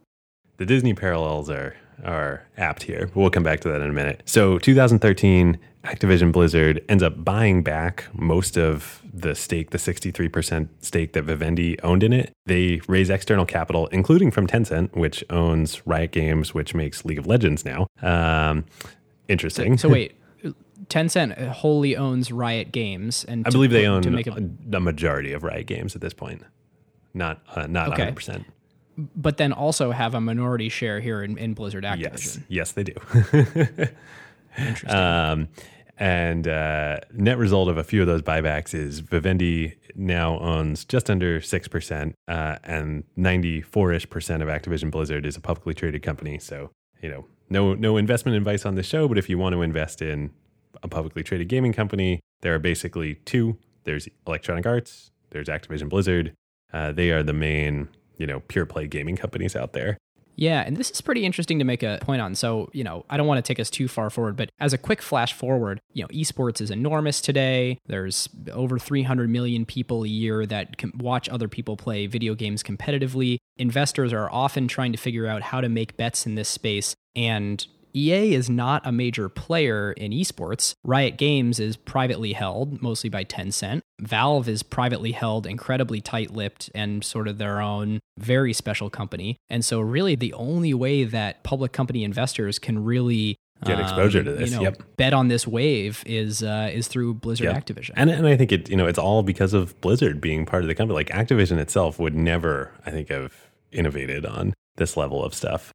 the Disney parallels are are apt here. We'll come back to that in a minute. So 2013, Activision Blizzard ends up buying back most of the stake, the 63% stake that Vivendi owned in it. They raise external capital, including from Tencent, which owns Riot Games, which makes League of Legends now. Um, interesting. So wait, Tencent wholly owns Riot Games, and I to believe they own to make it, the majority of Riot Games at this point. Not uh, not Okay. 100%. But then also have a minority share here in, in Blizzard Activision. Yes. Yes, they do. Interesting. Um, and uh, net result of a few of those buybacks is Vivendi now owns just under 6%, uh, and 94 ish percent of Activision Blizzard is a publicly traded company. So, you know, no, no investment advice on the show, but if you want to invest in a publicly traded gaming company, there are basically two there's Electronic Arts, there's Activision Blizzard. Uh, they are the main, you know, pure play gaming companies out there. Yeah, and this is pretty interesting to make a point on. So, you know, I don't want to take us too far forward, but as a quick flash forward, you know, esports is enormous today. There's over 300 million people a year that can watch other people play video games competitively. Investors are often trying to figure out how to make bets in this space, and EA is not a major player in esports. Riot Games is privately held, mostly by Tencent. Valve is privately held, incredibly tight lipped, and sort of their own very special company. And so, really, the only way that public company investors can really Get exposure to um, this, you know, yep. bet on this wave is uh, is through Blizzard Yep. Activision. And and I think it you know it's all because of Blizzard being part of the company. Like Activision itself would never, I think, have innovated on this level of stuff.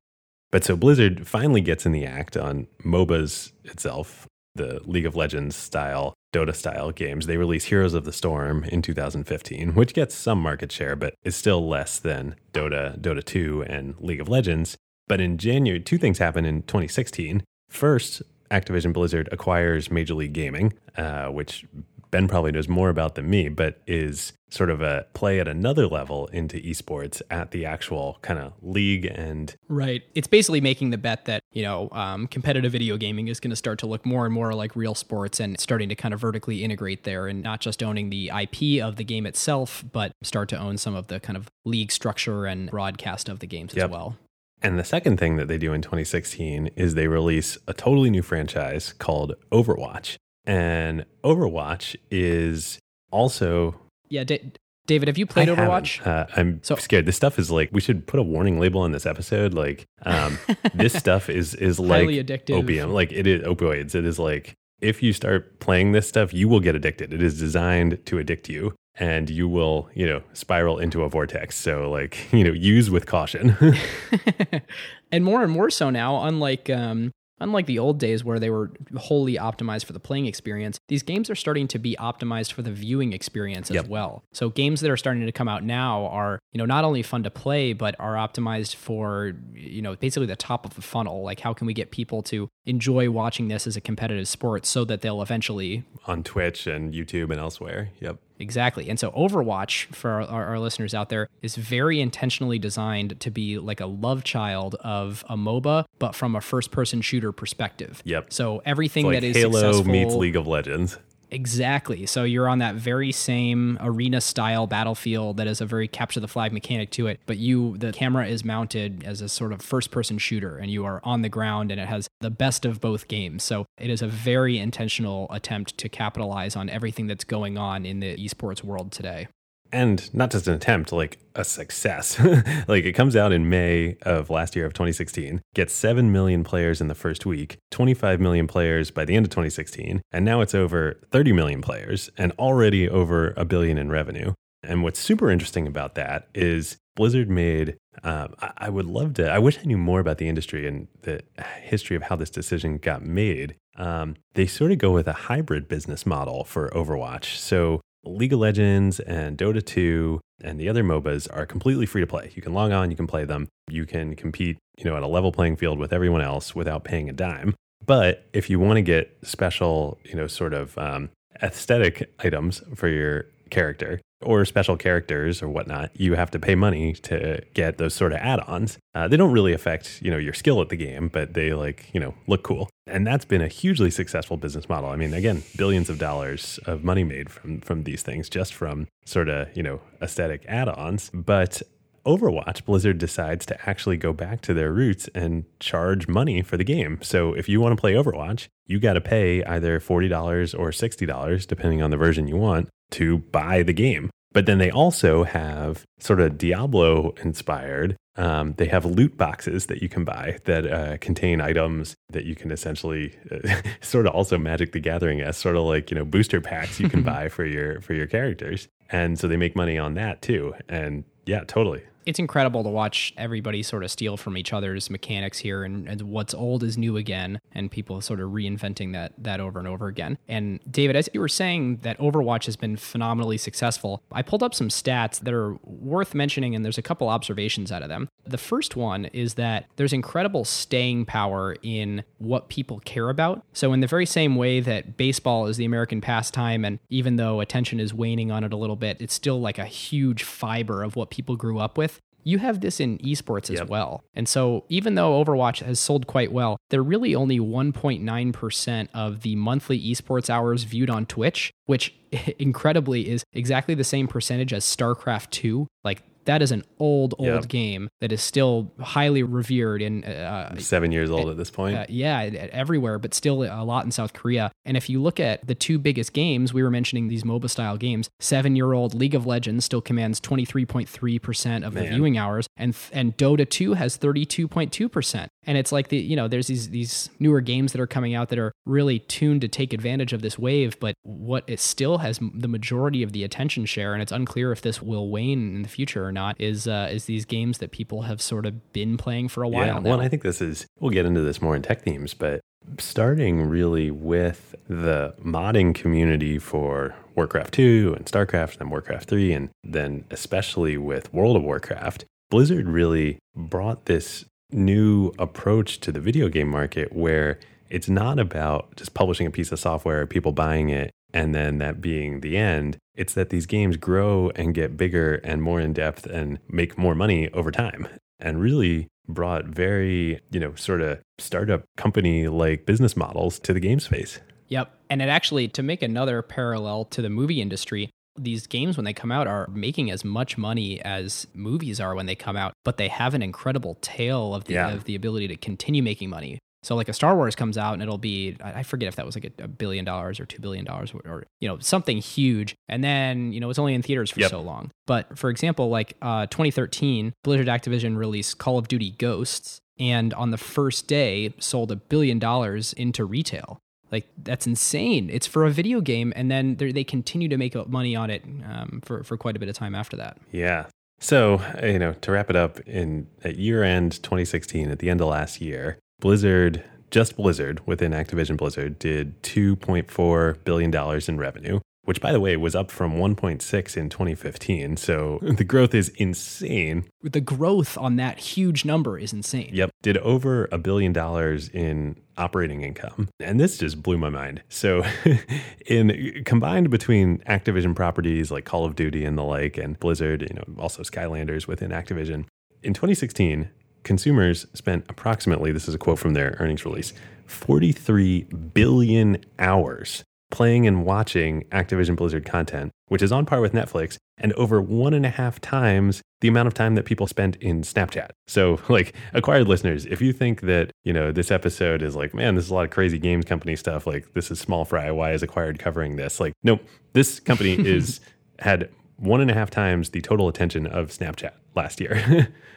But so Blizzard finally gets in the act on MOBAs itself, the League of Legends style, Dota style games. They release Heroes of the Storm in 2015, which gets some market share, but is still less than Dota, Dota 2, and League of Legends. But in January, two things happen in 2016. First, Activision Blizzard acquires Major League Gaming, uh, which Ben probably knows more about than me, but is sort of a play at another level into esports at the actual kind of league and Right. It's basically making the bet that, you know, um, competitive video gaming is going to start to look more and more like real sports and starting to kind of vertically integrate there and not just owning the IP of the game itself, but start to own some of the kind of league structure and broadcast of the games Yep. as well. And the second thing that they do in 2016 is they release a totally new franchise called Overwatch. And Overwatch is also Yeah. Da- David, have you played I. Overwatch? Uh, I'm So- scared. This stuff is like we should put a warning label on this episode. Like um, this stuff is is like addictive. opium. Like it is opioids. It is like if you start playing this stuff, you will get addicted. It is designed to addict you, and you will you know spiral into a vortex. So like you know use with caution. and more and more so now, unlike um, unlike the old days where they were wholly optimized for the playing experience, these games are starting to be optimized for the viewing experience as Yep. well. So games that are starting to come out now are, you know, not only fun to play, but are optimized for, you know, basically the top of the funnel. Like how can we get people to enjoy watching this as a competitive sport so that they'll eventually on Twitch and YouTube and elsewhere. Yep. Exactly. And so Overwatch, for our, our, listeners out there, is very intentionally designed to be like a love child of a MOBA, but from a first person shooter perspective. Yep. So everything Like that is Halo successful, meets League of Legends. Exactly. So you're on that very same arena style battlefield that has a very capture the flag mechanic to it, but you the camera is mounted as a sort of first person shooter and you are on the ground and it has the best of both games. So it is a very intentional attempt to capitalize on everything that's going on in the esports world today. And not just an attempt, like a success. like it comes out in May of last year of 2016, gets 7 million players in the first week, 25 million players by the end of 2016, and now it's over 30 million players and already over a billion in revenue. And what's super interesting about that is Blizzard made. Um, I, would love to. I wish I knew more about the industry and the history of how this decision got made. Um, they sort of go with a hybrid business model for Overwatch. So League of Legends and Dota 2 and the other MOBAs are completely free to play. You can log on, you can play them, you can compete, you know, at a level playing field with everyone else without paying a dime. But if you want to get special, you know, sort of um, aesthetic items for your character or special characters or whatnot, you have to pay money to get those sort of add-ons. Uh, they don't really affect, you know, your skill at the game, but they like, you know, look cool. And that's been a hugely successful business model. I mean, again, billions of dollars of money made from from these things just from sort of, you know, aesthetic add-ons. But Overwatch, Blizzard decides to actually go back to their roots and charge money for the game. So if you want to play Overwatch, you got to pay either $40 or $60, depending on the version you want, to buy the game. But then they also have sort of Diablo inspired Um, they have loot boxes that you can buy that uh, contain items that you can essentially uh, sort of also Magic the Gathering as sort of like you know booster packs you can buy for your for your characters, and so they make money on that too. And yeah, totally it's incredible to watch everybody sort of steal from each other's mechanics here and, and, what's old is new again and people sort of reinventing that that over and over again. And david as you were saying that overwatch has been phenomenally successful i pulled up some stats that are worth mentioning and there's a couple observations out of them. The first one is that there's incredible staying power in what people care about. So in the very same way that baseball is the american pastime and even though attention is waning on it a little bit it's still like a huge fiber of what people grew up with you have this in esports as well. And so, even though Overwatch has sold quite well, they're really only 1.9% of the monthly esports hours viewed on Twitch, which incredibly is exactly the same percentage as StarCraft 2. Like, that is an old, old yep. game that is still highly revered in uh, uh seven years old at this point. Uh, yeah, everywhere, but still a lot in South Korea. And if you look at the two biggest games, we were mentioning these MOBA style games. Seven year old League of Legends still commands 23.3% of Man. the viewing hours, and and Dota 2 has 32.2%. And it's like the you know there's these these newer games that are coming out that are really tuned to take advantage of this wave, but what it still has the majority of the attention share, and it's unclear if this will wane in the future or not is uh, is these games that people have sort of been playing for a while. Yeah, now. well, I think this is. We'll get into this more in tech themes, but starting really with the modding community for Warcraft 2 and StarCraft and then Warcraft 3, and then especially with World of Warcraft, Blizzard really brought this new approach to the video game market where it's not about just publishing a piece of software, people buying it, and then that being the end. It's that these games grow and get bigger and more in depth and make more money over time. And really brought very, you know, sort of startup company like business models to the game space. Yep. And it actually, to make another parallel to the movie industry, these games when they come out are making as much money as movies are when they come out, but they have an incredible tail of the yeah. of the ability to continue making money. So like a Star Wars comes out and it'll be I forget if that was like a, a billion dollars or two billion dollars or, or, you know something huge, and then you know it's only in theaters for yep. so long. But for example, like uh, 2013, Blizzard Activision released Call of Duty Ghosts, and on the first day sold a billion dollars into retail. Like that's insane. It's for a video game, and then they continue to make money on it um, for for quite a bit of time after that. Yeah. So you know, to wrap it up, in at year end 2016, at the end of last year, Blizzard, just Blizzard within Activision Blizzard, did $2.4 billion in revenue, which, by the way, was up from 1.6 in 2015. So the growth is insane. The growth on that huge number is insane. Yep. Did over a billion dollars in operating income. And this just blew my mind. So in combined between Activision properties like Call of Duty and the like and Blizzard, you know, also Skylanders within Activision, in 2016, consumers spent approximately, this is a quote from their earnings release, 43 billion hours playing and watching Activision Blizzard content, which is on par with Netflix and over one and a half times the amount of time that people spent in Snapchat. So, like, acquired listeners, if you think that, you know, this episode is like, man, this is a lot of crazy games company stuff, like, this is small fry, why is acquired covering this? Like, nope, this company is had one and a half times the total attention of Snapchat last year.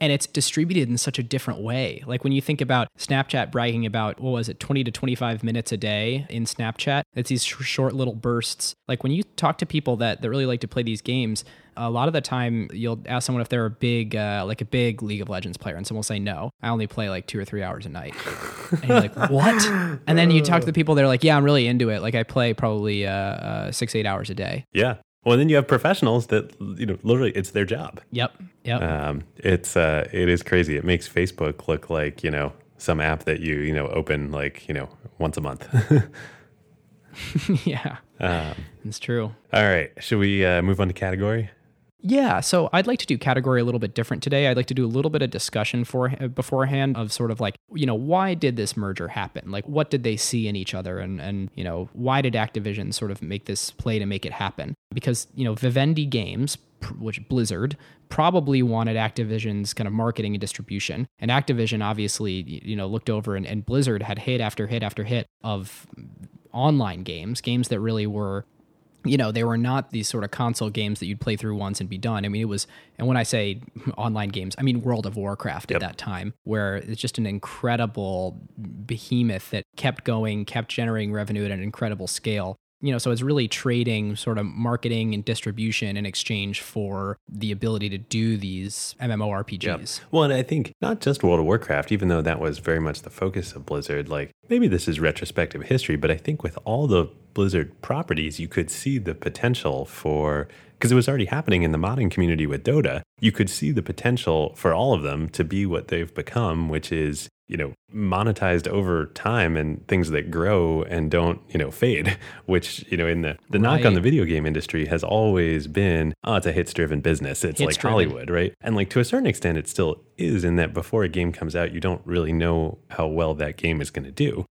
and it's distributed in such a different way. Like when you think about Snapchat bragging about, what was it, 20 to 25 minutes a day in Snapchat, it's these short little bursts. Like when you talk to people that, that really like to play these games, a lot of the time you'll ask someone if they're a big, uh, like a big League of Legends player, and someone will say, no, I only play like two or three hours a night. and you're like, what? And then you talk to the people, they're like, yeah, I'm really into it. Like I play probably uh, uh, six, eight hours a day. Yeah. Well, then you have professionals that you know literally it's their job. Yep. Yep. Um, it's uh, it is crazy. It makes Facebook look like you know some app that you you know open like you know once a month. yeah. Um, it's true. All right. Should we uh, move on to category? Yeah, so I'd like to do category a little bit different today. I'd like to do a little bit of discussion for uh, beforehand of sort of like, you know, why did this merger happen? Like what did they see in each other and and you know, why did Activision sort of make this play to make it happen? Because, you know, Vivendi Games which Blizzard probably wanted Activision's kind of marketing and distribution. And Activision obviously, you know, looked over and, and Blizzard had hit after hit after hit of online games, games that really were you know, they were not these sort of console games that you'd play through once and be done. I mean, it was, and when I say online games, I mean World of Warcraft Yep. at that time, where it's just an incredible behemoth that kept going, kept generating revenue at an incredible scale. You know, so it's really trading sort of marketing and distribution in exchange for the ability to do these MMORPGs. Well, and I think not just World of Warcraft, even though that was very much the focus of Blizzard, like maybe this is retrospective history, but I think with all the Blizzard properties, you could see the potential for, because it was already happening in the modding community with Dota, you could see the potential for all of them to be what they've become, which is, you know, monetized over time and things that grow and don't, you know, fade, which, you know, in the, the knock on the video game industry has always been, oh, it's a hits driven business. It's like Hits-driven. Hollywood, right? And like to a certain extent, it still is in that before a game comes out, you don't really know how well that game is going to do.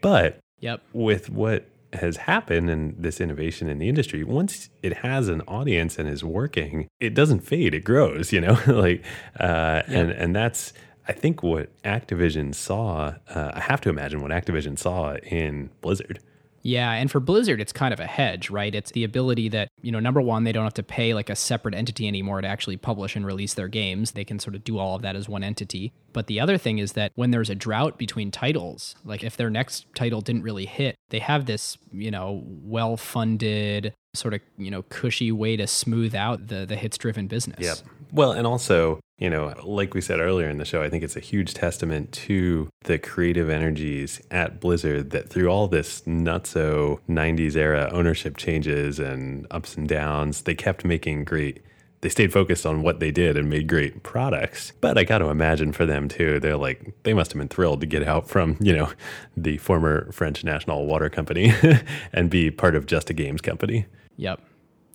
But Yep. with what has happened and this innovation in the industry, once it has an audience and is working, it doesn't fade; it grows. You know, like, uh, and and that's I think what Activision saw. Uh, I have to imagine what Activision saw in Blizzard. Yeah, and for Blizzard, it's kind of a hedge, right? It's the ability that, you know, number one, they don't have to pay like a separate entity anymore to actually publish and release their games. They can sort of do all of that as one entity. But the other thing is that when there's a drought between titles, like if their next title didn't really hit, they have this, you know, well funded, sort of, you know, cushy way to smooth out the, the hits driven business. Yep. Well, and also, you know, like we said earlier in the show, I think it's a huge testament to the creative energies at Blizzard that through all this nutso 90s era ownership changes and ups and downs, they kept making great. They stayed focused on what they did and made great products. But I got to imagine for them too, they're like, they must have been thrilled to get out from, you know, the former French National Water Company and be part of just a games company. Yep.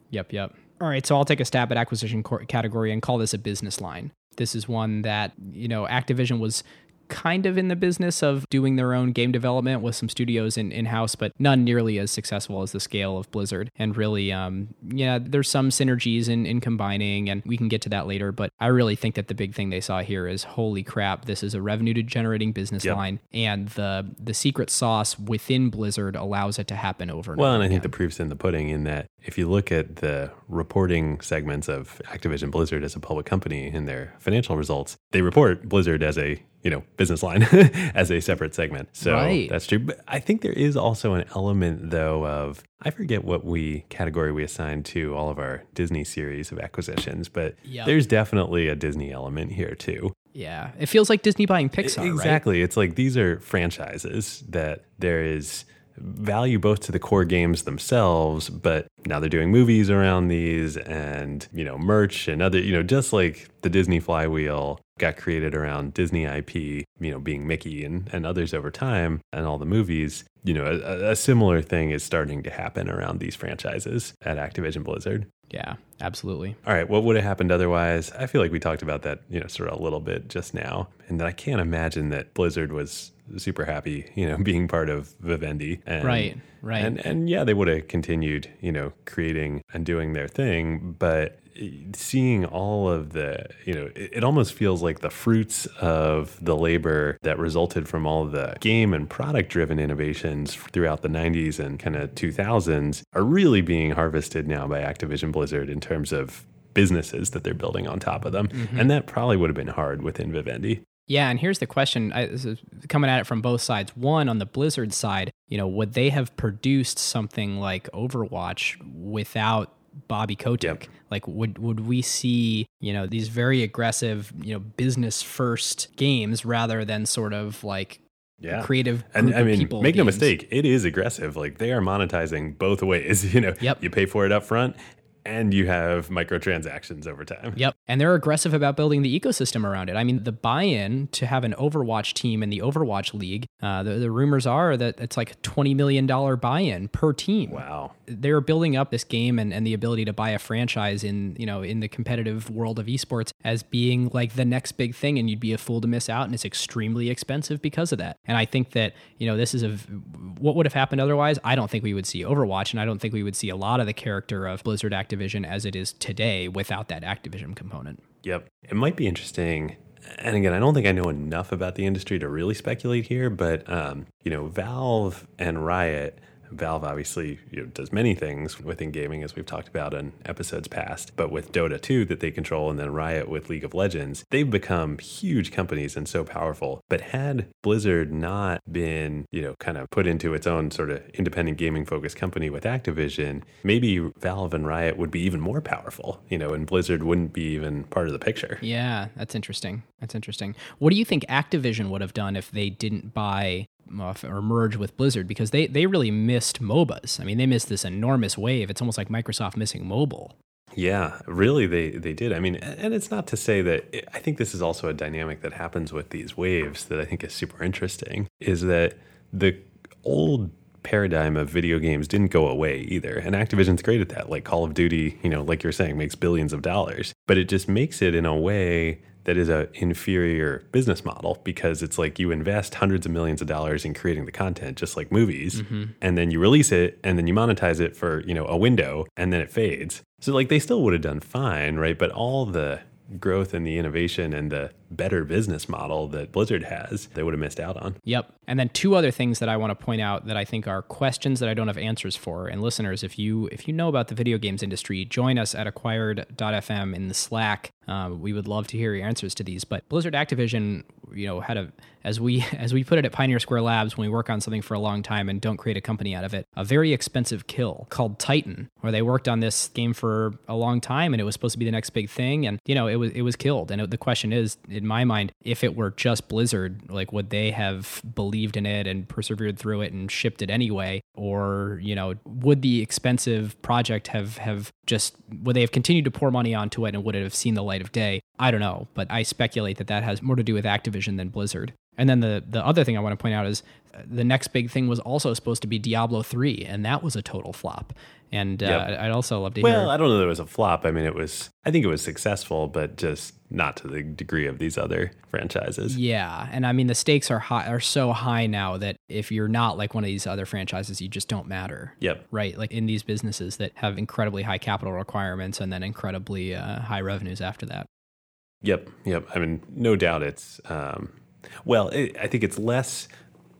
Yep. Yep. All right. So I'll take a stab at acquisition category and call this a business line. This is one that, you know, Activision was kind of in the business of doing their own game development with some studios in, in-house but none nearly as successful as the scale of blizzard and really um, yeah there's some synergies in, in combining and we can get to that later but i really think that the big thing they saw here is holy crap this is a revenue generating business Yep. line and the the secret sauce within blizzard allows it to happen over and Well, over and I think the proof's in the pudding in that if you look at the reporting segments of Activision Blizzard as a public company in their financial results, they report Blizzard as a you know business line as a separate segment. So Right. that's true. But I think there is also an element though of I forget what we category we assigned to all of our Disney series of acquisitions, but Yep. there's definitely a Disney element here too. Yeah, it feels like Disney buying Pixar, right? Exactly. It's like these are franchises that there is value both to the core games themselves, but now they're doing movies around these and, you know, merch and other, you know, just like the Disney flywheel got created around Disney IP, you know, being Mickey and, and others over time and all the movies, you know, a, a similar thing is starting to happen around these franchises at Activision Blizzard. Yeah, absolutely. All right, what would have happened otherwise? I feel like we talked about that, you know, sort of a little bit just now, and that I can't imagine that Blizzard was super happy, you know, being part of Vivendi. And, Right, right. And and yeah, they would have continued, you know, creating and doing their thing, but seeing all of the, you know, it, it almost feels like the fruits of the labor that resulted from all the game and product driven innovations throughout the 90s and kind of 2000s are really being harvested now by Activision Blizzard in terms of businesses that they're building on top of them. Mm-hmm. And that probably would have been hard within Vivendi. Yeah, and here's the question: I, coming at it from both sides. One, on the Blizzard side, you know, would they have produced something like Overwatch without Bobby Kotick? Yep. Like, would would we see you know these very aggressive, you know, business first games rather than sort of like Yeah. creative And I mean, make no mistake, it is aggressive. Like they are monetizing both ways. You know, Yep. you pay for it up front and you have microtransactions over time. Yep. And they're aggressive about building the ecosystem around it. I mean, the buy in to have an Overwatch team in the Overwatch League, uh, the, the rumors are that it's like a $20 million buy in per team. Wow. They're building up this game and, and the ability to buy a franchise in, you know, in the competitive world of esports as being like the next big thing. And you'd be a fool to miss out. And it's extremely expensive because of that. And I think that, you know, this is a, what would have happened otherwise? I don't think we would see Overwatch. And I don't think we would see a lot of the character of Blizzard Activision as it is today without that Activision component. Yep. It might be interesting. And again, I don't think I know enough about the industry to really speculate here, but um, you know, Valve and Riot Valve obviously you know, does many things within gaming, as we've talked about in episodes past. But with Dota 2 that they control, and then Riot with League of Legends, they've become huge companies and so powerful. But had Blizzard not been, you know, kind of put into its own sort of independent gaming focused company with Activision, maybe Valve and Riot would be even more powerful, you know, and Blizzard wouldn't be even part of the picture. Yeah, that's interesting. That's interesting. What do you think Activision would have done if they didn't buy or merge with Blizzard because they they really missed MOBAs. I mean, they missed this enormous wave. It's almost like Microsoft missing mobile. Yeah, really, they they did. I mean, and it's not to say that it, I think this is also a dynamic that happens with these waves that I think is super interesting. Is that the old paradigm of video games didn't go away either. And Activision's great at that. Like Call of Duty, you know, like you're saying, makes billions of dollars, but it just makes it in a way that is an inferior business model because it's like you invest hundreds of millions of dollars in creating the content just like movies mm-hmm. and then you release it and then you monetize it for you know a window and then it fades so like they still would have done fine right but all the growth and the innovation and the better business model that Blizzard has, they would have missed out on. Yep. And then two other things that I want to point out that I think are questions that I don't have answers for. And listeners, if you if you know about the video games industry, join us at acquired.fm in the Slack. Um, we would love to hear your answers to these. But Blizzard Activision, you know, had a as we as we put it at Pioneer Square Labs when we work on something for a long time and don't create a company out of it, a very expensive kill called Titan, where they worked on this game for a long time and it was supposed to be the next big thing, and you know it was it was killed. And it, the question is, in my mind, if it were just Blizzard, like would they have believed in it and persevered through it and shipped it anyway, or you know would the expensive project have have just would they have continued to pour money onto it and would it have seen the light of day? I don't know, but I speculate that that has more to do with Activision than Blizzard. And then the the other thing I want to point out is uh, the next big thing was also supposed to be Diablo 3 and that was a total flop. And uh, yep. I'd also love to well, hear Well, I don't know that it was a flop. I mean, it was I think it was successful, but just not to the degree of these other franchises. Yeah, and I mean the stakes are high are so high now that if you're not like one of these other franchises, you just don't matter. Yep. Right, like in these businesses that have incredibly high capital requirements and then incredibly uh, high revenues after that. Yep, yep. I mean, no doubt it's um, well, it, I think it's less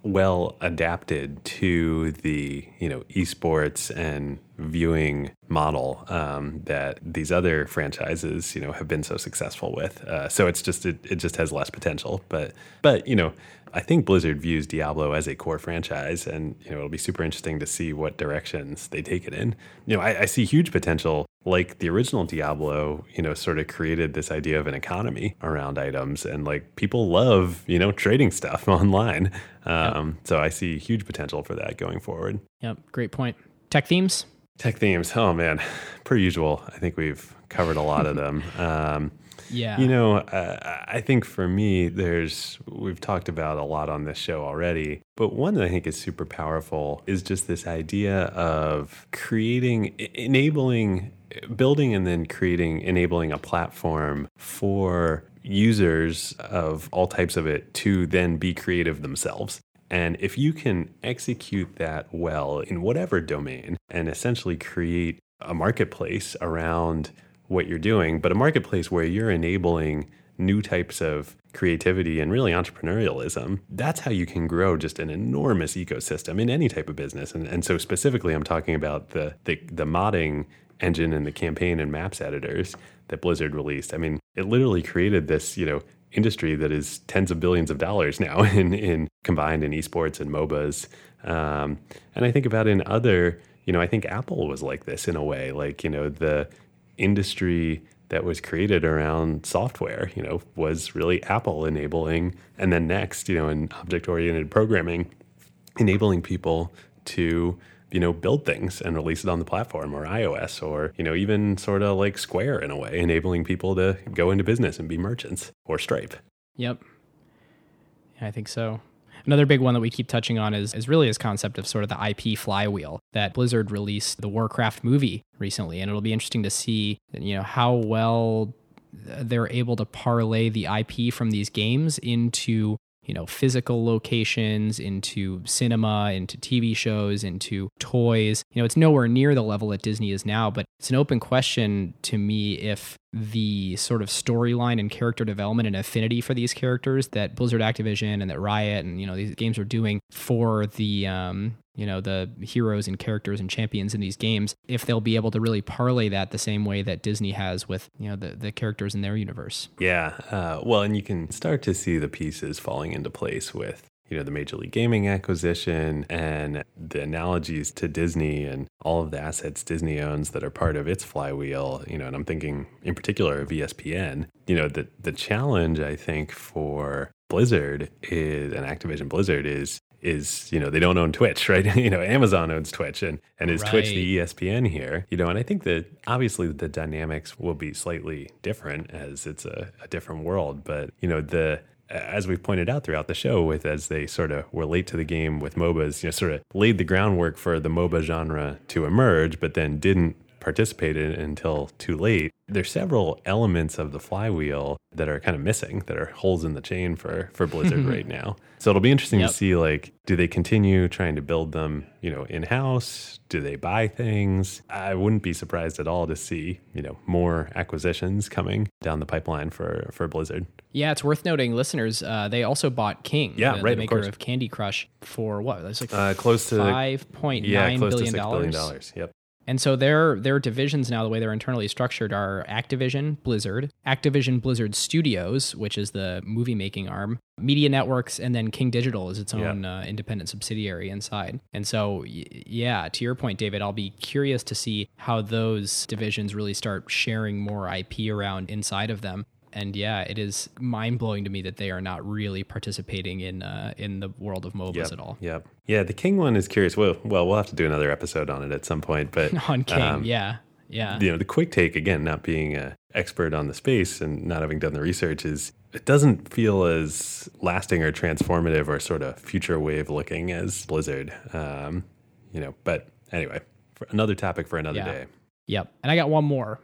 well adapted to the you know esports and viewing model um, that these other franchises you know have been so successful with. Uh, so it's just it, it just has less potential. But but you know I think Blizzard views Diablo as a core franchise, and you know it'll be super interesting to see what directions they take it in. You know I, I see huge potential like the original Diablo, you know, sort of created this idea of an economy around items, and like people love, you know, trading stuff online. Um, yep. So I see huge potential for that going forward. Yep, great point. Tech themes. Tech themes. Oh man, per usual. I think we've covered a lot of them. Um, yeah. You know, uh, I think for me, there's, we've talked about a lot on this show already, but one that I think is super powerful is just this idea of creating, enabling, building and then creating, enabling a platform for users of all types of it to then be creative themselves. And if you can execute that well in whatever domain and essentially create a marketplace around what you're doing, but a marketplace where you're enabling new types of creativity and really entrepreneurialism, that's how you can grow just an enormous ecosystem in any type of business. And, and so specifically, I'm talking about the, the, the modding engine and the campaign and maps editors that Blizzard released. I mean, it literally created this, you know, industry that is tens of billions of dollars now in, in combined in esports and MOBAs. Um, and I think about in other, you know, I think Apple was like this in a way, like, you know, the industry that was created around software, you know, was really Apple enabling, and then next, you know, in object oriented programming, enabling people to you know build things and release it on the platform or iOS or you know even sort of like Square in a way enabling people to go into business and be merchants or Stripe. Yep. I think so. Another big one that we keep touching on is, is really this concept of sort of the IP flywheel that Blizzard released the Warcraft movie recently, and it'll be interesting to see you know how well uh, they're able to parlay the IP from these games into you know, physical locations, into cinema, into TV shows, into toys. You know, it's nowhere near the level that Disney is now, but it's an open question to me if the sort of storyline and character development and affinity for these characters that Blizzard Activision and that Riot and you know these games are doing for the um, you know the heroes and characters and champions in these games if they'll be able to really parlay that the same way that disney has with you know the, the characters in their universe. Yeah uh, well and you can start to see the pieces falling into place with you know the major league gaming acquisition and the analogies to disney and all of the assets disney owns that are part of its flywheel you know and i'm thinking in particular of espn you know the, the challenge i think for blizzard is and activision blizzard is is you know they don't own Twitch, right? you know Amazon owns Twitch, and and is right. Twitch the ESPN here? You know, and I think that obviously the dynamics will be slightly different as it's a, a different world, but you know the as we've pointed out throughout the show, with as they sort of were late to the game with MOBAs, you know, sort of laid the groundwork for the MOBA genre to emerge, but then didn't participate in it until too late. There's several elements of the flywheel that are kind of missing, that are holes in the chain for for Blizzard right now. So it'll be interesting yep. to see like do they continue trying to build them, you know, in-house? Do they buy things? I wouldn't be surprised at all to see, you know, more acquisitions coming down the pipeline for for Blizzard. Yeah, it's worth noting, listeners. Uh, they also bought King, yeah, the, right, the maker of, of, Candy Crush, for what? That's like uh, close to five point yeah, nine billion dollars. dollars. Yep. And so their their divisions now, the way they're internally structured, are Activision, Blizzard, Activision Blizzard Studios, which is the movie making arm, Media Networks, and then King Digital is its own yeah. uh, independent subsidiary inside. And so, yeah, to your point, David, I'll be curious to see how those divisions really start sharing more IP around inside of them and yeah, it is mind blowing to me that they are not really participating in uh, in the world of MOBAs yep, at all. Yep. Yeah, the King one is curious. Well, well, we'll have to do another episode on it at some point. But on King, um, yeah, yeah. You know, the quick take again, not being an expert on the space and not having done the research, is it doesn't feel as lasting or transformative or sort of future wave looking as Blizzard. Um, you know, but anyway, for another topic for another yeah. day. Yep. And I got one more.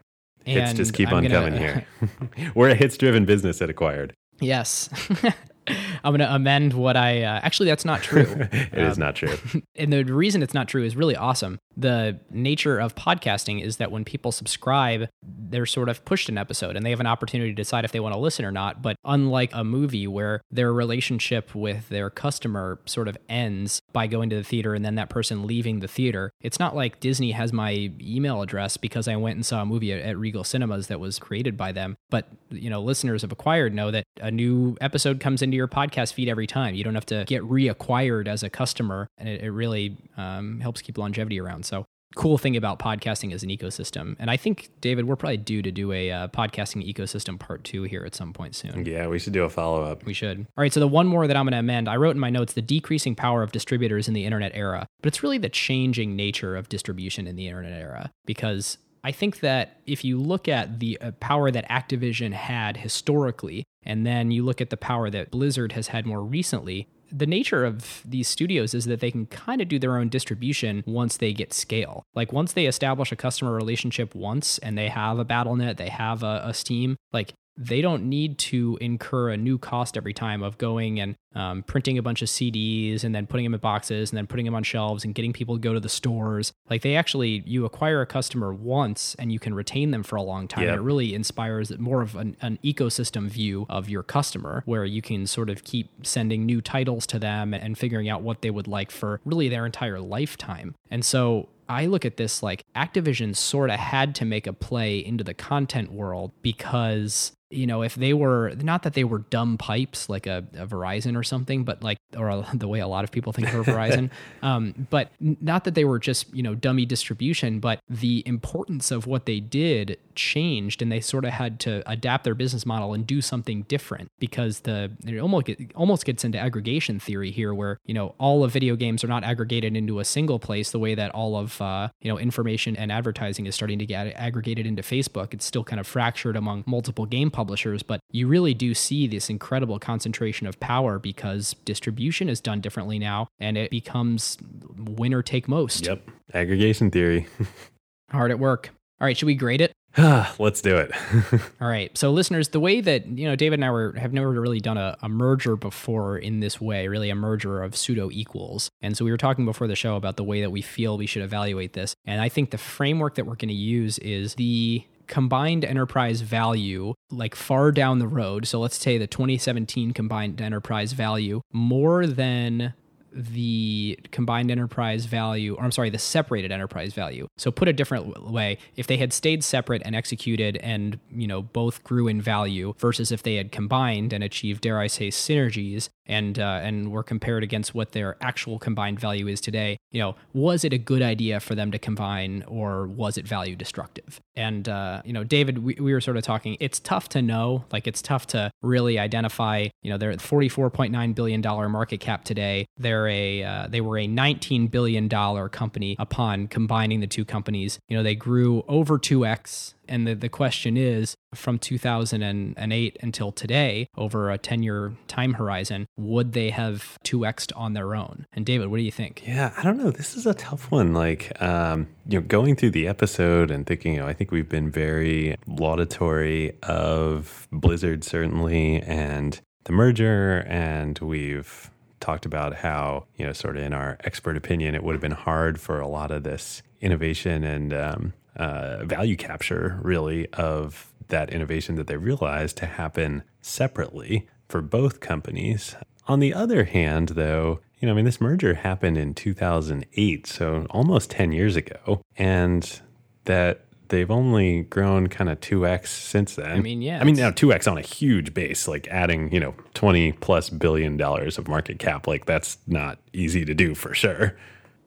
Hits just keep I'm on gonna, coming here. We're a hits driven business at Acquired. Yes. I'm going to amend what I uh, actually that's not true. It um, is not true. and the reason it's not true is really awesome. The nature of podcasting is that when people subscribe, they're sort of pushed an episode and they have an opportunity to decide if they want to listen or not. But unlike a movie where their relationship with their customer sort of ends by going to the theater and then that person leaving the theater, it's not like Disney has my email address because I went and saw a movie at, Regal Cinemas that was created by them. But, you know, listeners of Acquired know that a new episode comes into your podcast feed every time. You don't have to get reacquired as a customer, and it, it really um, helps keep longevity around. So cool thing about podcasting as an ecosystem. And I think, David, we're probably due to do a uh, podcasting ecosystem part two here at some point soon. Yeah, we should do a follow up. We should. All right. So, the one more that I'm going to amend, I wrote in my notes the decreasing power of distributors in the internet era, but it's really the changing nature of distribution in the internet era because I think that if you look at the uh, power that Activision had historically, and then you look at the power that Blizzard has had more recently, the nature of these studios is that they can kind of do their own distribution once they get scale. Like once they establish a customer relationship once and they have a Battle.net, they have a, a Steam, like they don't need to incur a new cost every time of going and um, printing a bunch of CDs and then putting them in boxes and then putting them on shelves and getting people to go to the stores. Like they actually, you acquire a customer once and you can retain them for a long time. Yep. It really inspires more of an, an, ecosystem view of your customer where you can sort of keep sending new titles to them and figuring out what they would like for really their entire lifetime. And so I look at this like Activision sort of had to make a play into the content world because you know, if they were not that they were dumb pipes like a, a Verizon or something, but like, or a, the way a lot of people think of Verizon, um, but not that they were just, you know, dummy distribution, but the importance of what they did changed and they sort of had to adapt their business model and do something different because the, it almost, get, almost gets into aggregation theory here where, you know, all of video games are not aggregated into a single place the way that all of, uh, you know, information and advertising is starting to get aggregated into Facebook. It's still kind of fractured among multiple game publishers, but you really do see this incredible concentration of power because distribution is done differently now and it becomes winner take most. Yep. Aggregation theory. Hard at work. All right, should we grade it? Let's do it. All right. So, listeners, the way that, you know, David and I were, have never really done a, a, merger before in this way, really a merger of pseudo equals. And so, we were talking before the show about the way that we feel we should evaluate this. And I think the framework that we're going to use is the combined enterprise value, like far down the road, so let's say the 2017 combined enterprise value, more than the combined enterprise value, or I'm sorry, the separated enterprise value. So put a different way, if they had stayed separate and executed and, you know, both grew in value versus if they had combined and achieved, dare I say, synergies and uh, and were compared against what their actual combined value is today, you know, was it a good idea for them to combine or was it value destructive? And uh, you know, David, we, we were sort of talking. It's tough to know. Like it's tough to really identify. You know, they're at 44.9 billion dollar market cap today. They're a uh, they were a 19 billion dollar company upon combining the two companies. You know, they grew over 2x and the, the question is from 2008 until today, over a 10 year time horizon, would they have 2xed on their own? And David, what do you think? Yeah, I don't know. This is a tough one. Like, um, you know, going through the episode and thinking, you know, I think we've been very laudatory of Blizzard, certainly, and the merger, and we've talked about how, you know, sort of in our expert opinion, it would have been hard for a lot of this innovation and um, uh, value capture, really, of that innovation that they realized to happen separately for both companies. On the other hand, though, you know, I mean, this merger happened in 2008, so almost 10 years ago, and that they've only grown kind of 2x since then. I mean, yeah. I mean, now 2x on a huge base, like adding, you know, 20 plus billion dollars of market cap, like that's not easy to do for sure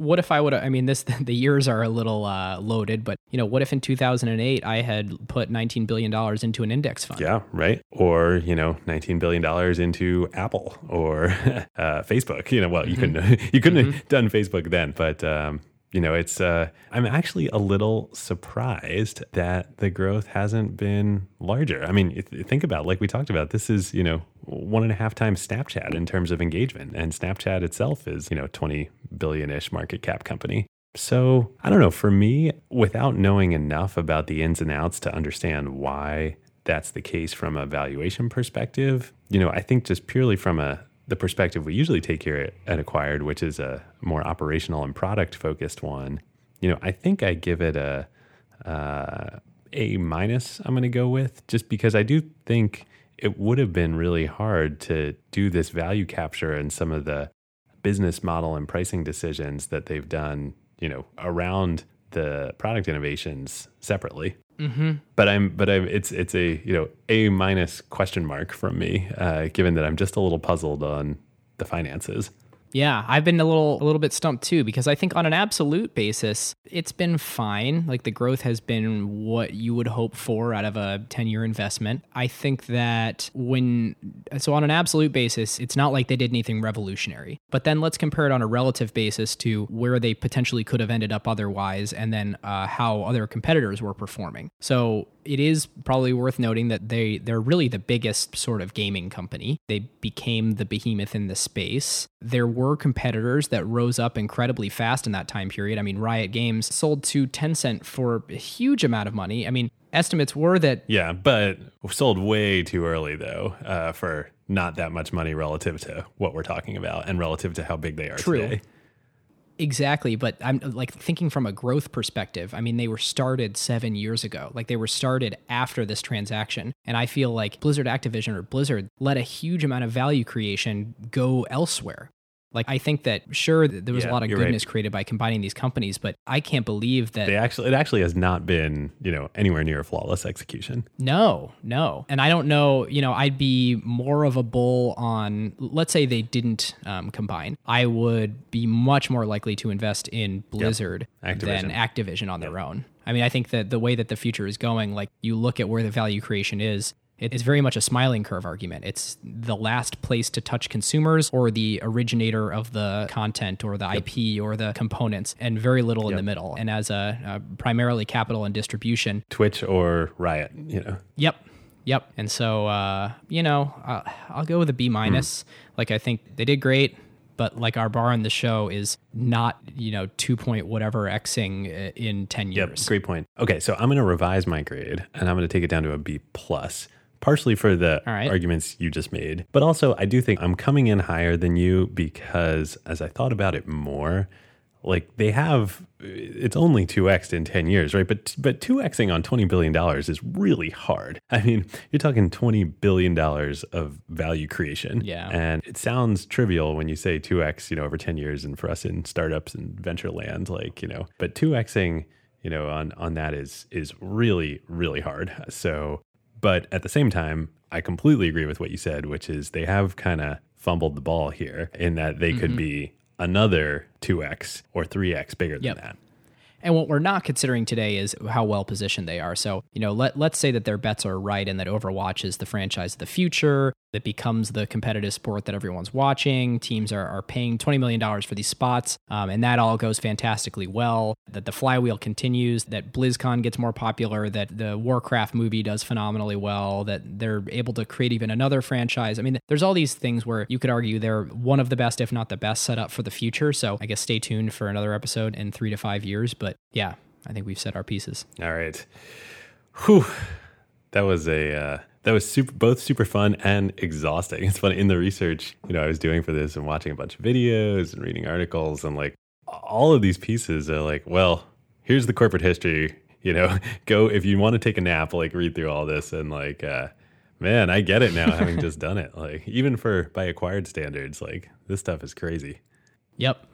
what if I would I mean this the years are a little uh, loaded, but you know, what if in 2008 I had put 19 billion dollars into an index fund? Yeah, right. Or, you know, 19 billion dollars into Apple or uh, Facebook. You know, well, you mm-hmm. couldn't you couldn't mm-hmm. have done Facebook then, but um, you know, it's uh, I'm actually a little surprised that the growth hasn't been larger. I mean, think about like we talked about. This is you know one and a half times Snapchat in terms of engagement, and Snapchat itself is you know 20 billion ish market cap company. So I don't know. For me, without knowing enough about the ins and outs to understand why that's the case from a valuation perspective, you know, I think just purely from a the perspective we usually take here at Acquired, which is a more operational and product focused one, you know, I think I give it a uh, a minus. I'm going to go with just because I do think it would have been really hard to do this value capture and some of the business model and pricing decisions that they've done, you know, around the product innovations separately. Mm-hmm. But I'm, but I'm, it's, it's a, you know, a minus question mark from me, uh, given that I'm just a little puzzled on the finances. Yeah, I've been a little a little bit stumped too because I think on an absolute basis, it's been fine. Like the growth has been what you would hope for out of a 10-year investment. I think that when so on an absolute basis, it's not like they did anything revolutionary. But then let's compare it on a relative basis to where they potentially could have ended up otherwise and then uh, how other competitors were performing. So it is probably worth noting that they they're really the biggest sort of gaming company. They became the behemoth in the space. There were competitors that rose up incredibly fast in that time period. I mean, Riot Games sold to Tencent for a huge amount of money. I mean, estimates were that yeah, but sold way too early though uh, for not that much money relative to what we're talking about and relative to how big they are True. today. Exactly, but I'm like thinking from a growth perspective. I mean, they were started 7 years ago. Like they were started after this transaction, and I feel like Blizzard Activision or Blizzard let a huge amount of value creation go elsewhere. Like I think that sure there was yeah, a lot of goodness right. created by combining these companies, but I can't believe that they actually it actually has not been, you know, anywhere near a flawless execution. No, no. And I don't know, you know, I'd be more of a bull on let's say they didn't um, combine. I would be much more likely to invest in Blizzard yep. Activision. than Activision on yep. their own. I mean, I think that the way that the future is going, like you look at where the value creation is, it is very much a smiling curve argument. It's the last place to touch consumers or the originator of the content or the yep. IP or the components, and very little yep. in the middle. And as a, a primarily capital and distribution, Twitch or Riot, you know. Yep. Yep. And so, uh, you know, uh, I'll go with a B minus. Mm. Like I think they did great but like our bar on the show is not you know two point whatever xing uh, in 10 years yep, great point okay so i'm going to revise my grade and i'm going to take it down to a b plus partially for the right. arguments you just made, but also I do think I'm coming in higher than you because as I thought about it more, like they have it's only 2x in 10 years right but but 2xing on 20 billion dollars is really hard i mean you're talking 20 billion dollars of value creation Yeah. and it sounds trivial when you say 2x you know over 10 years and for us in startups and venture land like you know but 2xing you know on on that is is really really hard so but at the same time i completely agree with what you said which is they have kind of fumbled the ball here in that they could mm-hmm. be another 2x or 3x bigger than Yep. that And what we're not considering today is how well positioned they are. So, you know, let, let's say that their bets are right and that Overwatch is the franchise of the future, that becomes the competitive sport that everyone's watching. Teams are, are paying $20 million for these spots, um, and that all goes fantastically well. That the flywheel continues, that BlizzCon gets more popular, that the Warcraft movie does phenomenally well, that they're able to create even another franchise. I mean, there's all these things where you could argue they're one of the best, if not the best, set up for the future. So I guess stay tuned for another episode in three to five years. But yeah, I think we've said our pieces. All right. Whew. That was a uh, that was super both super fun and exhausting. It's funny in the research, you know, I was doing for this and watching a bunch of videos and reading articles and like all of these pieces are like, well, here's the corporate history, you know, go if you want to take a nap, like read through all this and like uh man, I get it now having just done it. Like even for by acquired standards, like this stuff is crazy. Yep,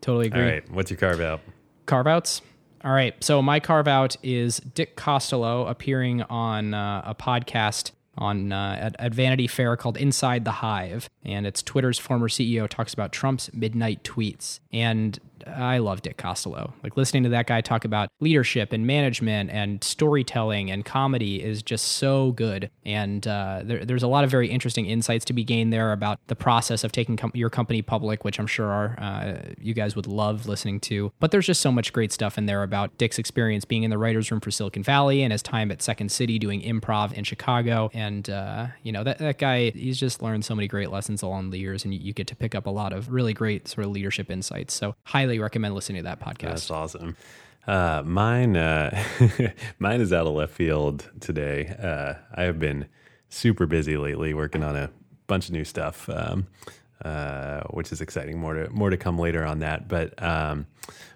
totally agree. All right, what's your carve out? Carve outs. All right. So my carve out is Dick Costolo appearing on uh, a podcast on uh, at, at Vanity Fair called Inside the Hive, and it's Twitter's former CEO talks about Trump's midnight tweets. And I love Dick Costolo. Like listening to that guy talk about leadership and management and storytelling and comedy is just so good. And uh, there, there's a lot of very interesting insights to be gained there about the process of taking com- your company public, which I'm sure are, uh, you guys would love listening to. But there's just so much great stuff in there about Dick's experience being in the writers' room for Silicon Valley and his time at Second City doing improv in Chicago. And uh, you know that that guy, he's just learned so many great lessons along the years, and you, you get to pick up a lot of really great sort of leadership insights. So highly recommend listening to that podcast. That's awesome. Uh, mine, uh, mine is out of left field today. Uh, I have been super busy lately, working on a bunch of new stuff, um, uh, which is exciting. More to more to come later on that. But um,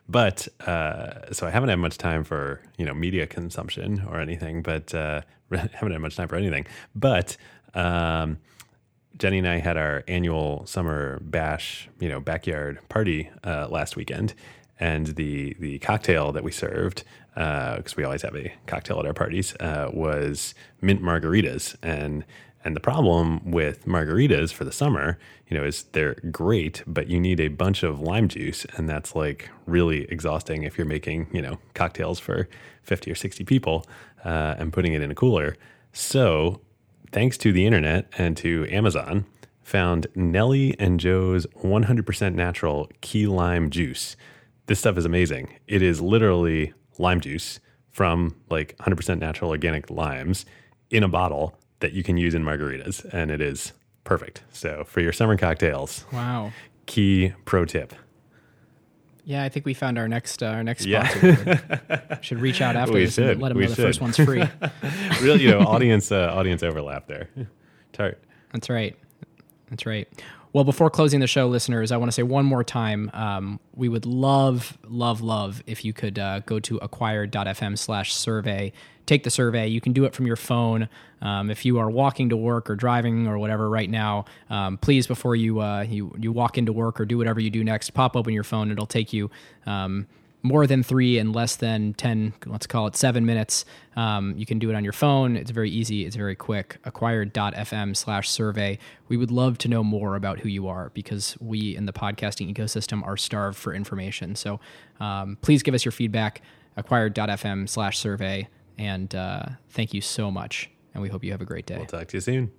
but uh, so I haven't had much time for you know media consumption or anything. But uh, haven't had much time for anything. But um, Jenny and I had our annual summer bash, you know, backyard party uh, last weekend, and the the cocktail that we served, because we always have a cocktail at our parties, uh, was mint margaritas. And and the problem with margaritas for the summer, you know, is they're great, but you need a bunch of lime juice, and that's like really exhausting if you're making you know cocktails for fifty or sixty people uh, and putting it in a cooler. So thanks to the internet and to Amazon, found Nellie and Joe's 100% natural key lime juice. This stuff is amazing. It is literally lime juice from like 100% natural organic limes in a bottle that you can use in margaritas, and it is perfect. So for your summer cocktails, Wow. key pro tip. Yeah, I think we found our next uh, our next Yeah. sponsor. should reach out after We this and should. let them We know the first one's free. Real, you know, audience uh, audience overlap there. Tart. That's right. That's right. Well, before closing the show, listeners, I want to say one more time um, we would love, love, love if you could uh, go to acquired.fm slash survey. Take the survey. You can do it from your phone. Um, if you are walking to work or driving or whatever right now, um, please, before you, uh, you, you walk into work or do whatever you do next, pop open your phone. It'll take you. More than three and less than 10, let's call it seven minutes. Um, you can do it on your phone. It's very easy, it's very quick. Acquired.fm slash survey. We would love to know more about who you are because we in the podcasting ecosystem are starved for information. So um, please give us your feedback. Acquired.fm slash survey. And uh, thank you so much. And we hope you have a great day. We'll talk to you soon.